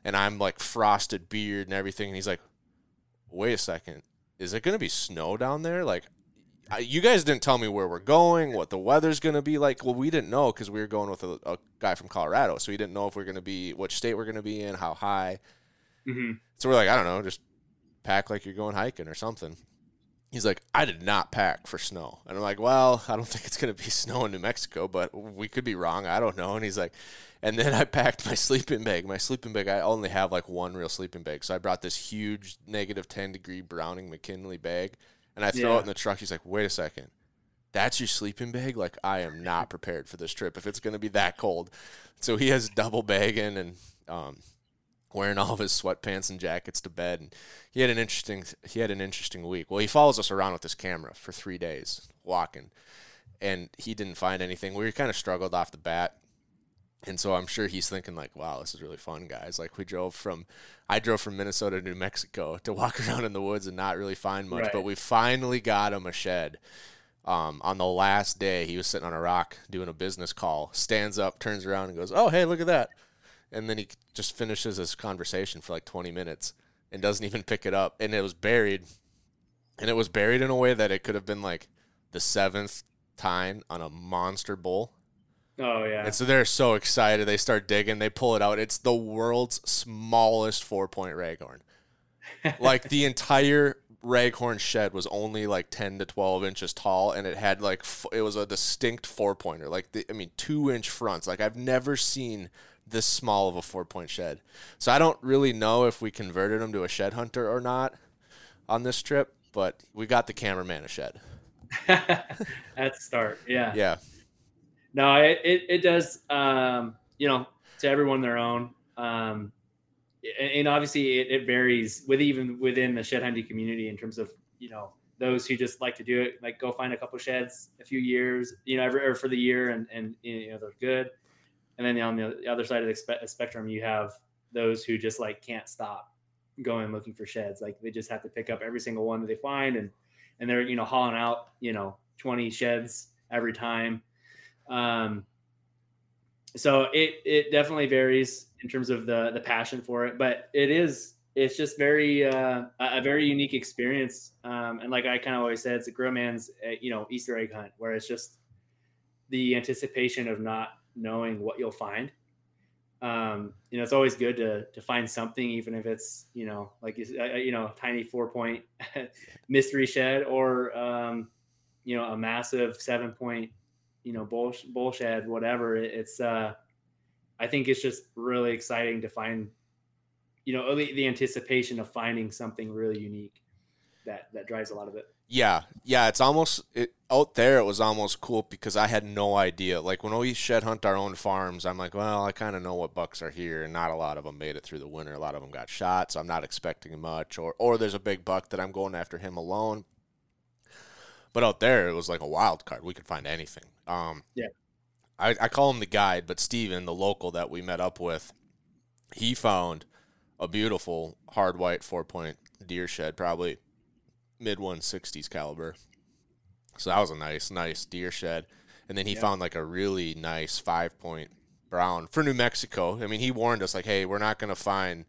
and I'm like frosted beard and everything. And he's like, "Wait a second, is it gonna be snow down there? Like, I, you guys didn't tell me where we're going, what the weather's gonna be like. Well, we didn't know because we were going with a, a guy from Colorado, so we didn't know if we're gonna be which state we're gonna be in, how high. hmm So we're like, I don't know, just pack like you're going hiking or something. He's like, I did not pack for snow. And I'm like, well, I don't think it's going to be snow in New Mexico, but we could be wrong. I don't know. And he's like, and then I packed my sleeping bag. My sleeping bag, I only have like one real sleeping bag. So I brought this huge negative 10 degree Browning McKinley bag and I throw Yeah. it in the truck. He's like, wait a second. That's your sleeping bag? Like, I am not prepared for this trip if it's going to be that cold. So he has double bagging and, um, wearing all of his sweatpants and jackets to bed and he had an interesting he had an interesting week. Well he follows us around with this camera for three days walking and he didn't find anything. We kind of struggled off the bat and so i'm sure he's thinking like wow this is really fun guys. Like we drove from i drove from minnesota to new mexico to walk around in the woods and not really find much Right. but we finally got him a shed. Um, on the last day he was sitting on a rock doing a business call stands up turns around and goes oh hey look at that and then he just finishes his conversation for like 20 minutes and doesn't even pick it up and it was buried. And it was buried in a way that it could have been like the seventh time on a monster bull Oh yeah. and so they're so excited. They start digging. They pull it out. It's the world's smallest four point raghorn. Like the entire raghorn shed was only like 10 to 12 inches tall and it had like f- it was a distinct four pointer like the, i mean two inch fronts. Like i've never seen this small of a four point shed so i don't really know if we converted him to a shed hunter or not on this trip but we got the cameraman a shed That's a start. Yeah. yeah No, it, it, it does, um, you know, to everyone their own. Um, and, obviously it, it varies with even within the shed hunting community in terms of, you know, those who just like to do it, like go find a couple sheds a few years, you know, every, or for the year and, and, you know, they're good. And then on the other side of the spe- spectrum, you have those who just like can't stop going looking for sheds. Like they just have to pick up every single one that they find and, and they're, you know, hauling out, you know, 20 sheds every time. Um, so it it definitely varies in terms of the the passion for it, but it is it's just very uh, a very unique experience. Um, and like I kind of always said, it's a grill man's uh, you know Easter egg hunt where it's just the anticipation of not knowing what you'll find. Um, you know, it's always good to to find something, even if it's you know like you know tiny four point mystery shed or um, you know a massive seven point you know bull bull shed whatever it's uh i think it's just really exciting to find you know the, the anticipation of finding something really unique that that drives a lot of it yeah yeah it's almost it, out there it was almost cool because i had no idea like when we shed hunt our own farms i'm like well i kind of know what bucks are here and not a lot of them made it through the winter a lot of them got shot so i'm not expecting much or or there's a big buck that i'm going after him alone but out there, it was like a wild card. We could find anything. Um, yeah. I, I call him the guide, but Steven, the local that we met up with, he found a beautiful hard white four point deer shed, probably mid 160s caliber. So that was a nice, nice deer shed. And then he Yeah. found like a really nice five point brown for New Mexico. I mean, he warned us like, hey, we're not going to find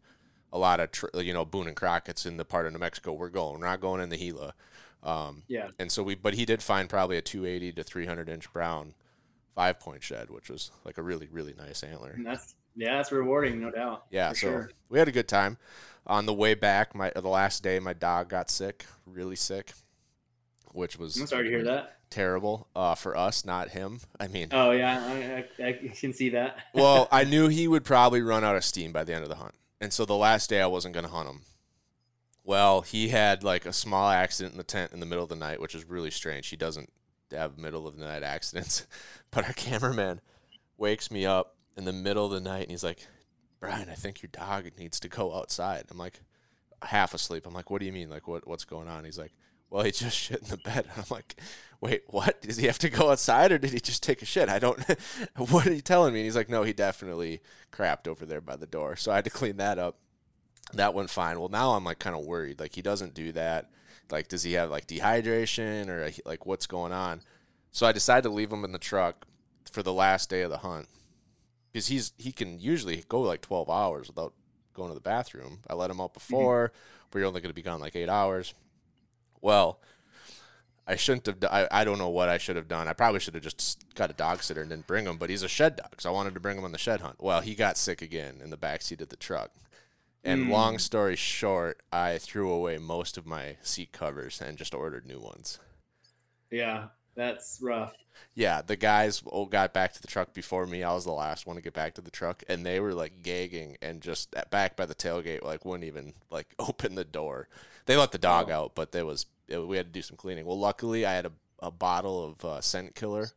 a lot of, tr- you know, Boone and Crockett's in the part of New Mexico we're going. We're not going in the Gila. Um, yeah and so we, but he did find probably a 280 to 300 inch brown five point shed, which was like a really, really nice antler. and that's yeah that's rewarding no doubt Yeah, so sure. we had a good time. On the way back, my the last day, my dog got sick, really sick, which was i'm sorry to hear that terrible uh, for us, not him. I mean, oh yeah I, I, I can see that well, I knew he would probably run out of steam by the end of the hunt, and so the last day I wasn't going to hunt him. Well, he had like a small accident in the tent in the middle of the night, which is really strange. He doesn't have middle of the night accidents, but our cameraman wakes me up in the middle of the night and he's like, "Brian, I think your dog needs to go outside." I'm like, half asleep. I'm like, "What do you mean? Like, what what's going on?" He's like, "Well, he just shit in the bed." I'm like, "Wait, what? Does he have to go outside, or did he just take a shit?" I don't. what are you telling me? And he's like, "No, he definitely crapped over there by the door." So I had to clean that up. That went fine. Well, now I'm like kind of worried. Like he doesn't do that. Like, does he have like dehydration or like what's going on? So I decided to leave him in the truck for the last day of the hunt because he's he can usually go like 12 hours without going to the bathroom. I let him out before. But we're only going to be gone like eight hours. Well, I shouldn't have. I, I don't know what I should have done. I probably should have just got a dog sitter and didn't bring him. But he's a shed dog, so I wanted to bring him on the shed hunt. Well, he got sick again in the back seat of the truck. And Mm. long story short, I threw away most of my seat covers and just ordered new ones. yeah that's rough Yeah, the guys all got back to the truck before me. I was the last one to get back to the truck, and they were like gagging and just back by the tailgate, like wouldn't even like open the door. They let the dog out, but there was it, we had to do some cleaning. Well, luckily I had a, a bottle of uh, scent killer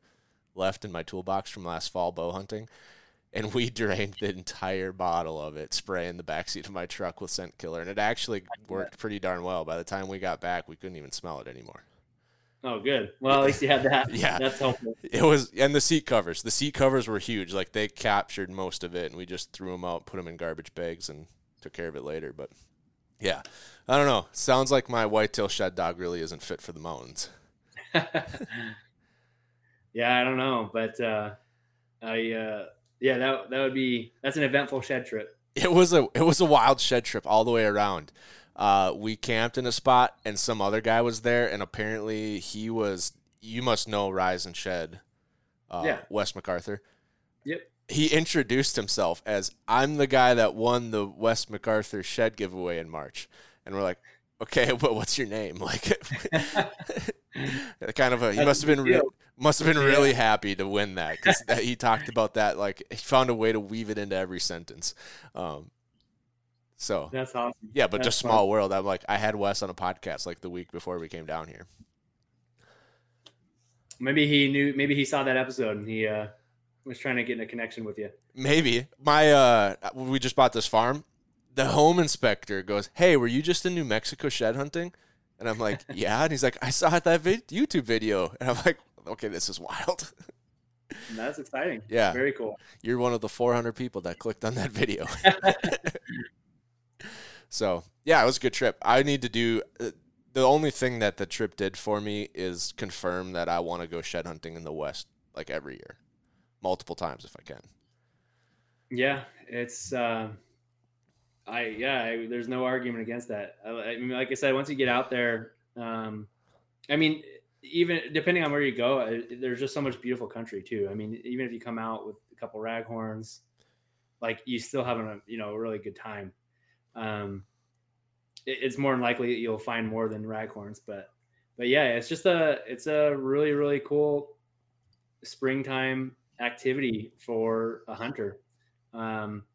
left in my toolbox from last fall bow hunting, and we drained the entire bottle of it, spraying the backseat of my truck with scent killer, and it actually worked pretty darn well. By the time we got back, we couldn't even smell it anymore. Oh good well at least you had that Yeah. that's helpful It was, and the seat covers. The seat covers were huge. Like they captured most of it, and we just threw them out, put them in garbage bags, and took care of it later. But yeah, I don't know. Sounds like my whitetail shed dog really isn't fit for the mountains. yeah i don't know but uh i uh yeah that that would be that's an eventful shed trip It was a it was a wild shed trip all the way around. Uh, we camped in a spot, and some other guy was there, and apparently he was. You must know Rise and Shed, uh, Yeah. Wes MacArthur. yep he introduced himself as I'm the guy that won the Wes MacArthur shed giveaway in March. And we're like, okay, but what's your name? Like, kind of a. He That's must have been big re- must have been Yeah. really happy to win that because he talked about that. Like, he found a way to weave it into every sentence. Um, so That's awesome. yeah, but That's just fun. small world. I'm like, I had Wes on a podcast like the week before we came down here. Maybe he knew. Maybe he saw that episode and he uh, was trying to get in a connection with you. Maybe my uh, we just bought this farm. The home inspector goes, "Hey, were you just in New Mexico shed hunting?" And I'm like, "Yeah." And he's like, "I saw that vid- YouTube video." And I'm like, "Okay, this is wild." That's exciting. Yeah. Very cool. You're one of the 400 people that clicked on that video. so yeah, it was a good trip. I need to do. Uh, the only thing that the trip did for me is confirm that I want to go shed hunting in the West like every year, multiple times if I can. Yeah, it's. Uh, I yeah. I, there's no argument against that. I, I mean, like I said, once you get out there, um, I mean, even depending on where you go, uh, there's just so much beautiful country too. I mean, even if you come out with a couple raghorns, like you still having a you know a really good time. Um, it- it's more than likely you'll find more than raghorns, but but yeah, it's just a it's a really really cool springtime activity for a hunter. Um,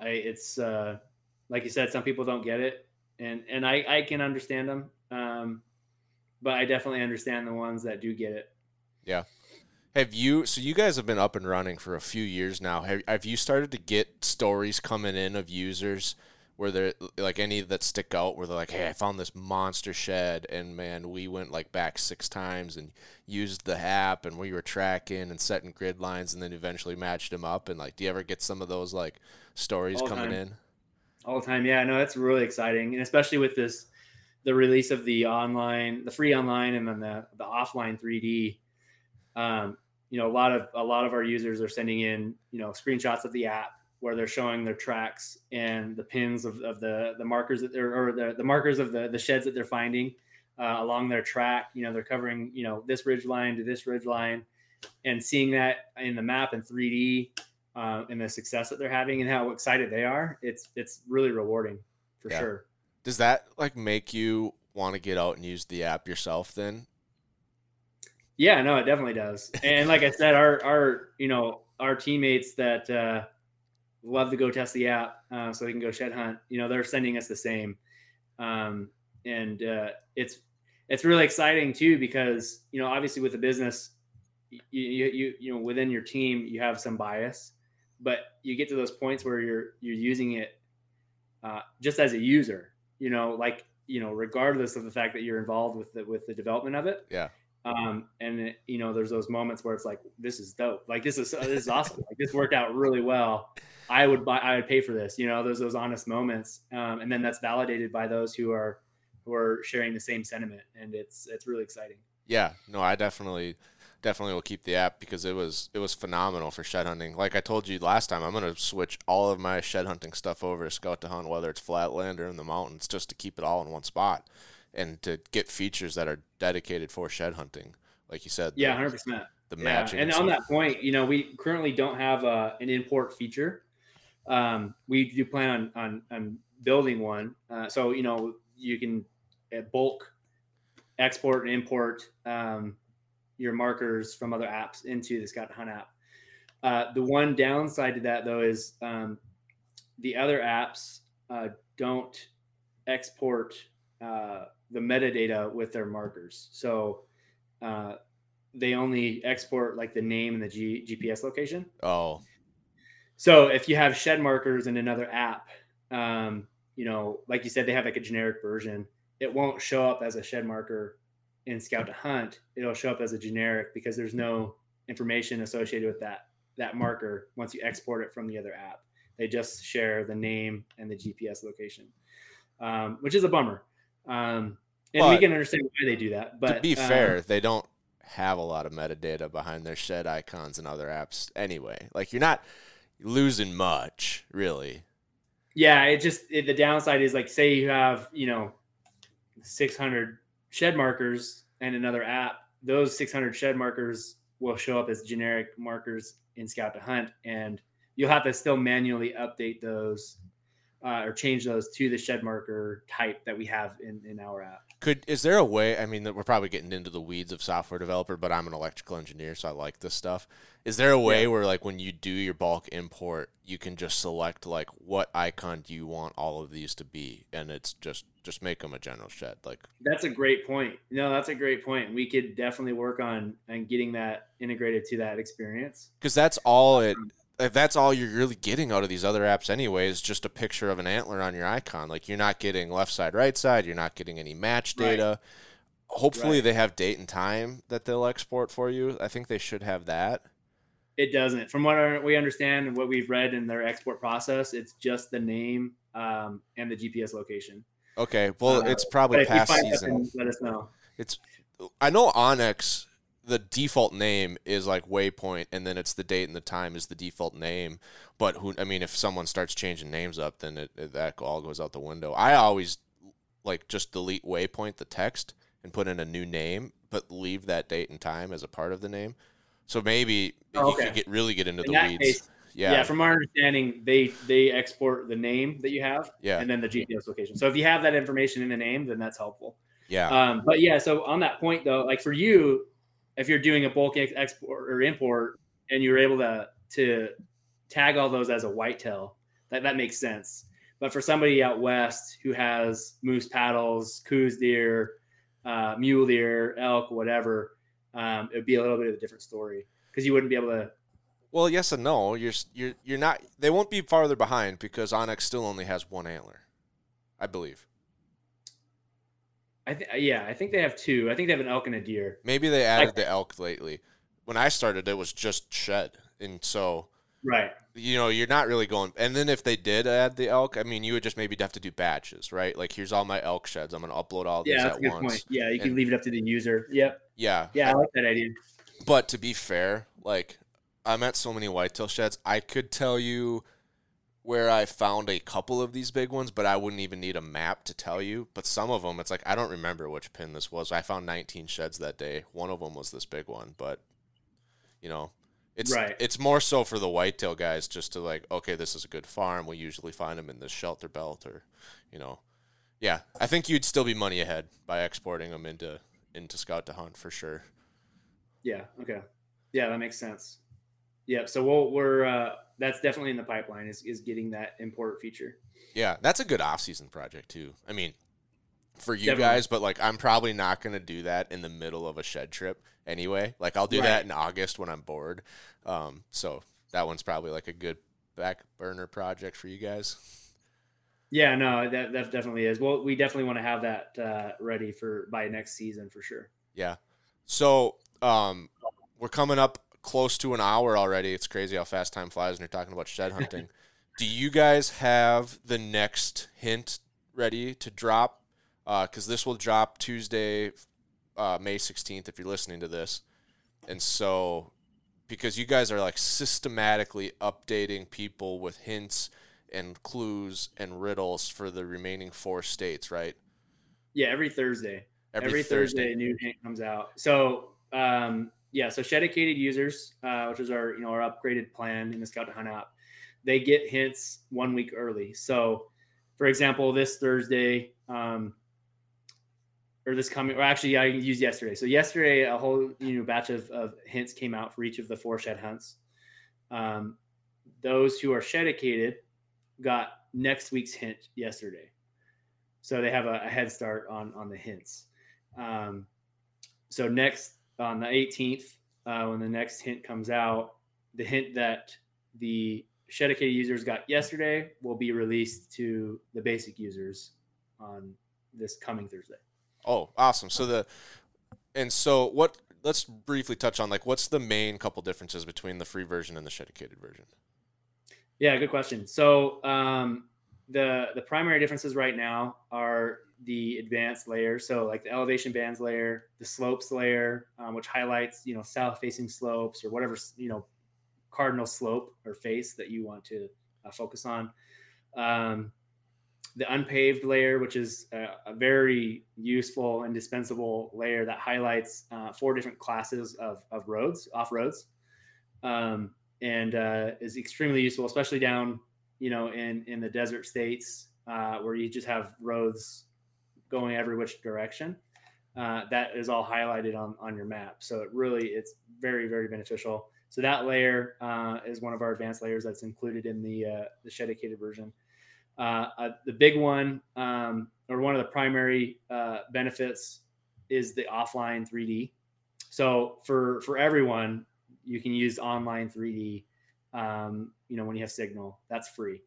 I it's uh, like you said, some people don't get it, and and I I can understand them. Um, but I definitely understand the ones that do get it. Yeah. Have you? So you guys have been up and running for a few years now. Have Have you started to get stories coming in of users where they're like any that stick out where they're like, "Hey, I found this monster shed, and man, we went like back six times and used the app, and we were tracking and setting grid lines, and then eventually matched them up." And like, do you ever get some of those like stories All coming time. in? all the time. Yeah, no, that's really exciting, and especially with this, the release of the online, the free online, and then the the offline 3D. Um, you know, a lot of a lot of our users are sending in you know screenshots of the app where they're showing their tracks and the pins of, of the the markers that they're or the, the markers of the the sheds that they're finding uh, along their track. You know, they're covering you know this ridge line to this ridge line, and seeing that in the map in 3D uh, and the success that they're having and how excited they are, it's it's really rewarding for Yeah. sure. Does that like make you want to get out and use the app yourself? Then Yeah, no, it definitely does. And like I said, our our you know our teammates that uh, love to go test the app uh, so they can go shed hunt. You know, they're sending us the same, um, and uh, it's it's really exciting too because you know obviously with the business, you, you you you know within your team you have some bias, but you get to those points where you're you're using it uh, just as a user. You know, like you know, regardless of the fact that you're involved with the with the development of it yeah, um, and it, you know there's those moments where it's like this is dope. Like this is this is awesome. Like this worked out really well. I would buy i would pay for this you know there's those honest moments. Um, and then that's validated by those who are who are sharing the same sentiment. And it's it's really exciting. Yeah, no, I definitely definitely will keep the app because it was it was phenomenal for shed hunting. Like I told you last time, I'm gonna switch all of my shed hunting stuff over to Scout to Hunt, whether it's flatland or in the mountains, just to keep it all in one spot and to get features that are dedicated for shed hunting. Like you said, yeah 100% the Yeah, matching. and and on that point, you know, we currently don't have uh, an import feature. Um, we do plan on on, on building one. Uh, so you know, you can uh, bulk export and import um, your markers from other apps into the Scout Hunt app. Uh, the one downside to that, though, is um, the other apps uh, don't export uh, the metadata with their markers. So uh, they only export like the name and the G- GPS location. oh, So if you have shed markers in another app, um, you know, like you said, they have like a generic version. It won't show up as a shed marker in Scout to Hunt. It'll show up as a generic because there's no information associated with that that marker once you export it from the other app. They just share the name and the GPS location, um, which is a bummer. Um, and we can understand why they do that. But to be um, fair, they don't have a lot of metadata behind their shed icons and other apps anyway. Like you're not losing much, really. yeah it just it, the downside is like say you have you know 600 shed markers and another app those 600 shed markers will show up as generic markers in scout to hunt and you'll have to still manually update those uh, or change those to the shed marker type that we have in, in our app. Could is there a way? I mean, that we're probably getting into the weeds of software developer, but I'm an electrical engineer, so I like this stuff. Is there a way where, like, when you do your bulk import, you can just select like what icon do you want all of these to be, and it's just just make them a general shed, like That's a great point. No, that's a great point. We could definitely work on and getting that integrated to that experience. because that's all it. If that's all you're really getting out of these other apps, anyway, is just a picture of an antler on your icon. Like you're not getting left side, right side. You're not getting any match Right. data. Hopefully, Right. they have date and time that they'll export for you. I think they should have that. It doesn't. From what our- we understand and what we've read in their export process, it's just the name um, and the GPS location. Okay, well, Uh, it's probably But if you past season. let us know. It's I know onX the default name is like waypoint and then it's the date and the time is the default name but who I mean if someone starts changing names up then it, it- that all goes out the window. I always like just delete waypoint the text and put in a new name but leave that date and time as a part of the name. So maybe Oh, you could get really get into In the weeds. case, yeah. yeah. From our understanding, they they export the name that you have, Yeah. and then the GPS location. So if you have that information in the name, then that's helpful. yeah. Um, but yeah, so on that point though, like for you, if you're doing a bulk ex- export or import, and you're able to to tag all those as a whitetail, that that makes sense. But for somebody out west who has moose paddles, Coues deer, uh, mule deer, elk, whatever, um, it would be a little bit of a different story because you wouldn't be able to. Well, yes and no. You're you're you're not. They won't be farther behind because onX still only has one antler, I believe. I th- yeah, I think they have two. I think they have an elk and a deer. Maybe they added Like- the elk lately. When I started, it was just shed, and so Right. you know you're not really going. And then if they did add the elk, I mean, you would just maybe have to do batches, right? Like here's all my elk sheds. I'm gonna upload all these Yeah, that's at once. point. Yeah, you can leave it up to the user. Yep. Yeah, Yeah, I like that idea. But to be fair, like I'm at so many whitetail sheds, I could tell you where I found a couple of these big ones, but I wouldn't even need a map to tell you. But some of them, it's like I don't remember which pin this was. I found 19 sheds that day. One of them was this big one, but you know, it's Right. it's more so for the whitetail guys just to like, okay, this is a good farm. We usually find them in this shelter belt, or you know, yeah. I think you'd still be money ahead by exporting them into into Scout to Hunt for sure. Yeah. Okay. Yeah, that makes sense. Yeah. So we'll, we're uh, that's definitely in the pipeline is is getting that import feature. Yeah, that's a good off-season project too. I mean, for you Definitely. guys, but like I'm probably not going to do that in the middle of a shed trip anyway. Like I'll do Right. that in August when I'm bored. Um, so that one's probably like a good back burner project for you guys. Yeah. No, that that definitely is. Well, we definitely want to have that uh, ready for by next season for sure. Yeah. So um, we're coming up close to an hour already. It's crazy how fast time flies when you're talking about shed hunting. Do you guys have the next hint ready to drop? Because this will drop Tuesday, uh, May 16th, if you're listening to this. And so, because you guys are like systematically updating people with hints and clues and riddles for the remaining four states, right? Yeah. Every Thursday. Every, every Thursday, a new hint comes out. So um, yeah, so Shedicated users, uh, which is our you know our upgraded plan in the Scout to Hunt app, they get hints one week early. So, for example, this Thursday, um, or this coming, or actually, I used yesterday. So yesterday, a whole you know batch of, of hints came out for each of the four shed hunts. Um, those who are Shedicated got next week's hint yesterday, so they have a, a head start on on the hints. Um, so next on the 18th, uh, when the next hint comes out, the hint that the Shedicated users got yesterday will be released to the basic users on this coming Thursday. Oh, awesome. So the and so what let's briefly touch on like what's the main couple differences between the free version and the Shedicated version? Yeah, good question. So um, the the primary differences right now are the advanced layer. So like the elevation bands layer, the slopes layer, um, which highlights you know south facing slopes or whatever you know cardinal slope or face that you want to uh, focus on. Um, the unpaved layer, which is a, a very useful, indispensable layer that highlights uh, four different classes of, of roads, off roads, um, and uh, is extremely useful, especially down you know, in in the desert states uh, where you just have roads going every which direction. Uh, that is all highlighted on on your map. So it really it's very very beneficial. So that layer uh, is one of our advanced layers that's included in the uh, the Shedicated version. Uh, uh, the big one, um, or one of the primary uh, benefits, is the offline 3D. So for for everyone, you can use online 3D. Um, you know when you have signal, that's free.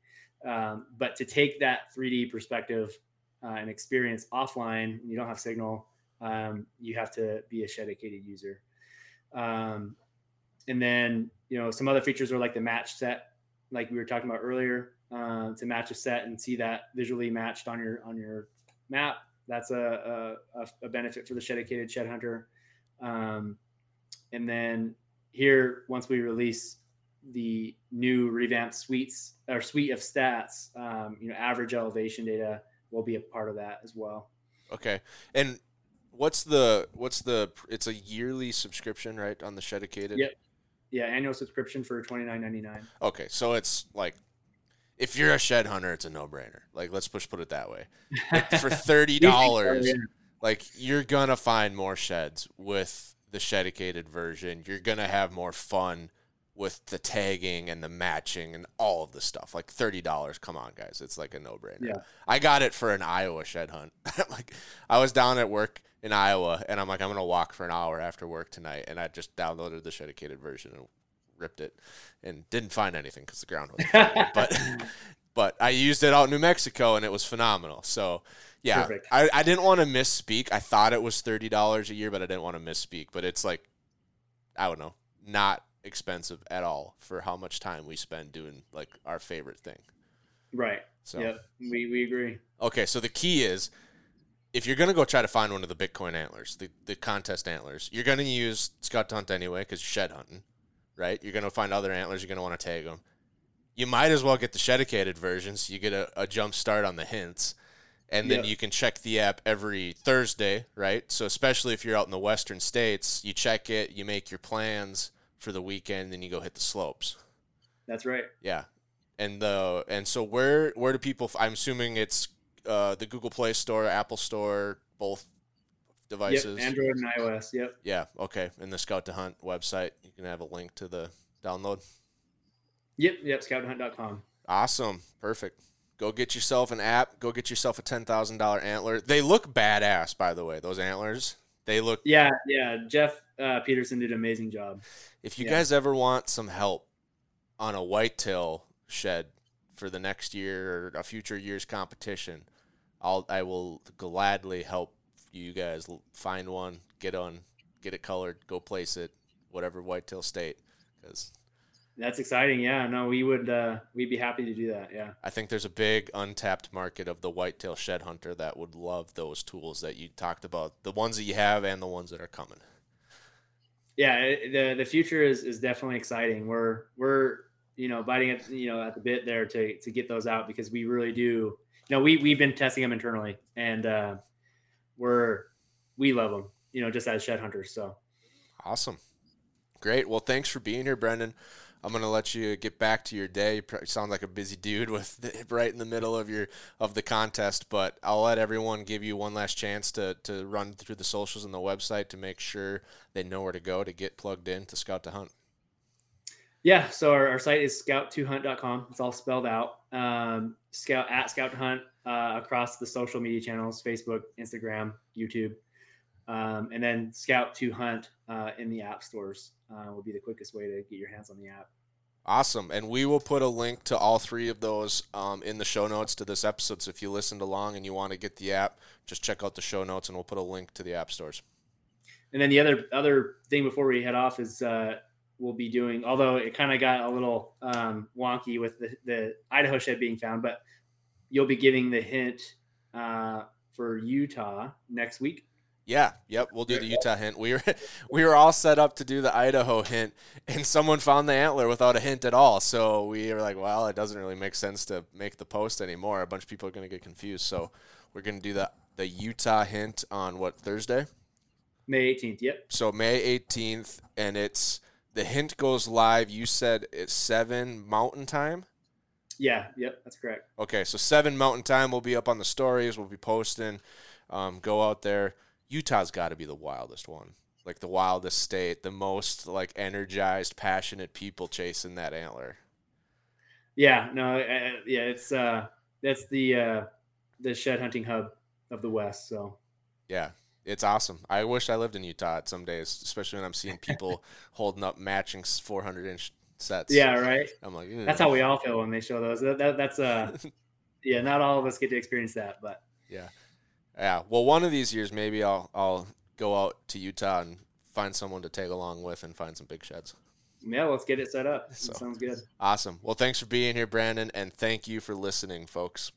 Um, but to take that 3D perspective uh, and experience offline, you don't have signal, um, you have to be a dedicated user. Um, and then you know some other features are like the match set, like we were talking about earlier uh, to match a set and see that visually matched on your on your map. That's a, a, a benefit for the dedicated shed hunter. Um, and then here, once we release the new revamped suites or suite of stats, um, you know, average elevation data will be a part of that as well. Okay, and what's the what's the? It's a yearly subscription, right, on the Shedicated? Yep. Yeah, annual subscription for twenty nine ninety nine. Okay, so it's like if you're a shed hunter, it's a no brainer. Like let's push put it that way. Like, for thirty dollars, like you're gonna find more sheds with the Shedicated version. You're gonna have more fun with the tagging and the matching and all of the stuff. Like thirty dollars, come on, guys, it's like a no brainer. Yeah. I got it for an Iowa shed hunt. like I was down at work in Iowa, and I'm like, I'm gonna walk for an hour after work tonight, and I just downloaded the shedicated version and ripped it and didn't find anything because the ground was but but I used it out in New Mexico and it was phenomenal. So yeah, Perfect. I, I didn't want to misspeak. I thought it was thirty dollars a year, but I didn't want to misspeak. But it's like I don't know, not expensive at all for how much time we spend doing like our favorite thing. Right. So Yep. We we agree. Okay, so the key is if you're gonna go try to find one of the Bitcoin antlers, the, the contest antlers, you're gonna use Scout to Hunt anyway because you're shed hunting, right? You're gonna find other antlers. You're gonna want to tag them. You might as well get the Shedicated version so you get a, a jump start on the hints, and then Yep. you can check the app every Thursday, right? So especially if you're out in the western states, you check it, you make your plans for the weekend, then you go hit the slopes. That's right. Yeah, and the and so where where do people? I'm assuming it's uh, the Google Play Store, Apple Store, both devices. Yep. Android and iOS. Yep. Yeah. Okay. And the Scout to Hunt website, you can have a link to the download. Yep. Yep. Scouthunt.com. Awesome. Perfect. Go get yourself an app. Go get yourself a ten thousand dollar antler. They look badass, by the way. Those antlers. They look. Yeah. Yeah. Jeff uh, Peterson did an amazing job. If you Yeah. guys ever want some help on a whitetail shed for the next year or a future year's competition, I'll I will gladly help you guys find one, get on, get it colored, go place it, whatever whitetail state, because That's exciting. Yeah. No, we would. Uh, we'd be happy to do that. Yeah. I think there's a big untapped market of the whitetail shed hunter that would love those tools that you talked about, the ones that you have and the ones that are coming. Yeah. the The future is is definitely exciting. We're we're you know biting at you know at the bit there to to get those out because we really do. You know, we we've been testing them internally and uh, we're we love them. You know, just as shed hunters. So. Awesome. Great. Well, thanks for being here, Brendan. I'm gonna let you get back to your day. You sound like a busy dude with the, right in the middle of your of the contest, but I'll let everyone give you one last chance to to run through the socials and the website to make sure they know where to go to get plugged in to Scout to Hunt. Yeah, so our, our site is scouttohunt.com. It's all spelled out. Um, scout at scout to hunt uh, across the social media channels Facebook, Instagram, YouTube. Um, and then scout to hunt uh, in the app stores uh, will be the quickest way to get your hands on the app. Awesome. And we will put a link to all three of those um, in the show notes to this episode. So if you listened along and you want to get the app, just check out the show notes and we'll put a link to the app stores. And then the other other thing before we head off is uh, we'll be doing, although it kind of got a little um, wonky with the, the Idaho shed being found, but you'll be giving the hint uh, for Utah next week. Yeah, yep, we'll do the Utah hint. We were we were all set up to do the Idaho hint, and someone found the antler without a hint at all. So we were like, well, it doesn't really make sense to make the post anymore. A bunch of people are going to get confused. So we're going to do the the Utah hint on what Thursday? May 18th. Yep. So May 18th, and it's the hint goes live. You said it's seven Mountain Time. Yeah, yep, that's correct. Okay, so seven Mountain Time will be up on the stories. We'll be posting. Um, go out there. Utah's got to be the wildest one, like the wildest state, the most like energized, passionate people chasing that antler. Yeah, no, uh, yeah, it's uh, that's the uh, the shed hunting hub of the West. So Yeah, it's awesome. I wish I lived in Utah some days, especially when I'm seeing people holding up matching 400 inch sets. yeah, right. I'm like, That's how we all feel when they show those. That, that, that's uh, yeah, not all of us get to experience that, but Yeah. Yeah. Well, one of these years, maybe I'll I'll go out to Utah and find someone to tag along with and find some big sheds. yeah, let's get it set up. So- sounds good. Awesome. Well, thanks for being here, Brendan, and thank you for listening, folks.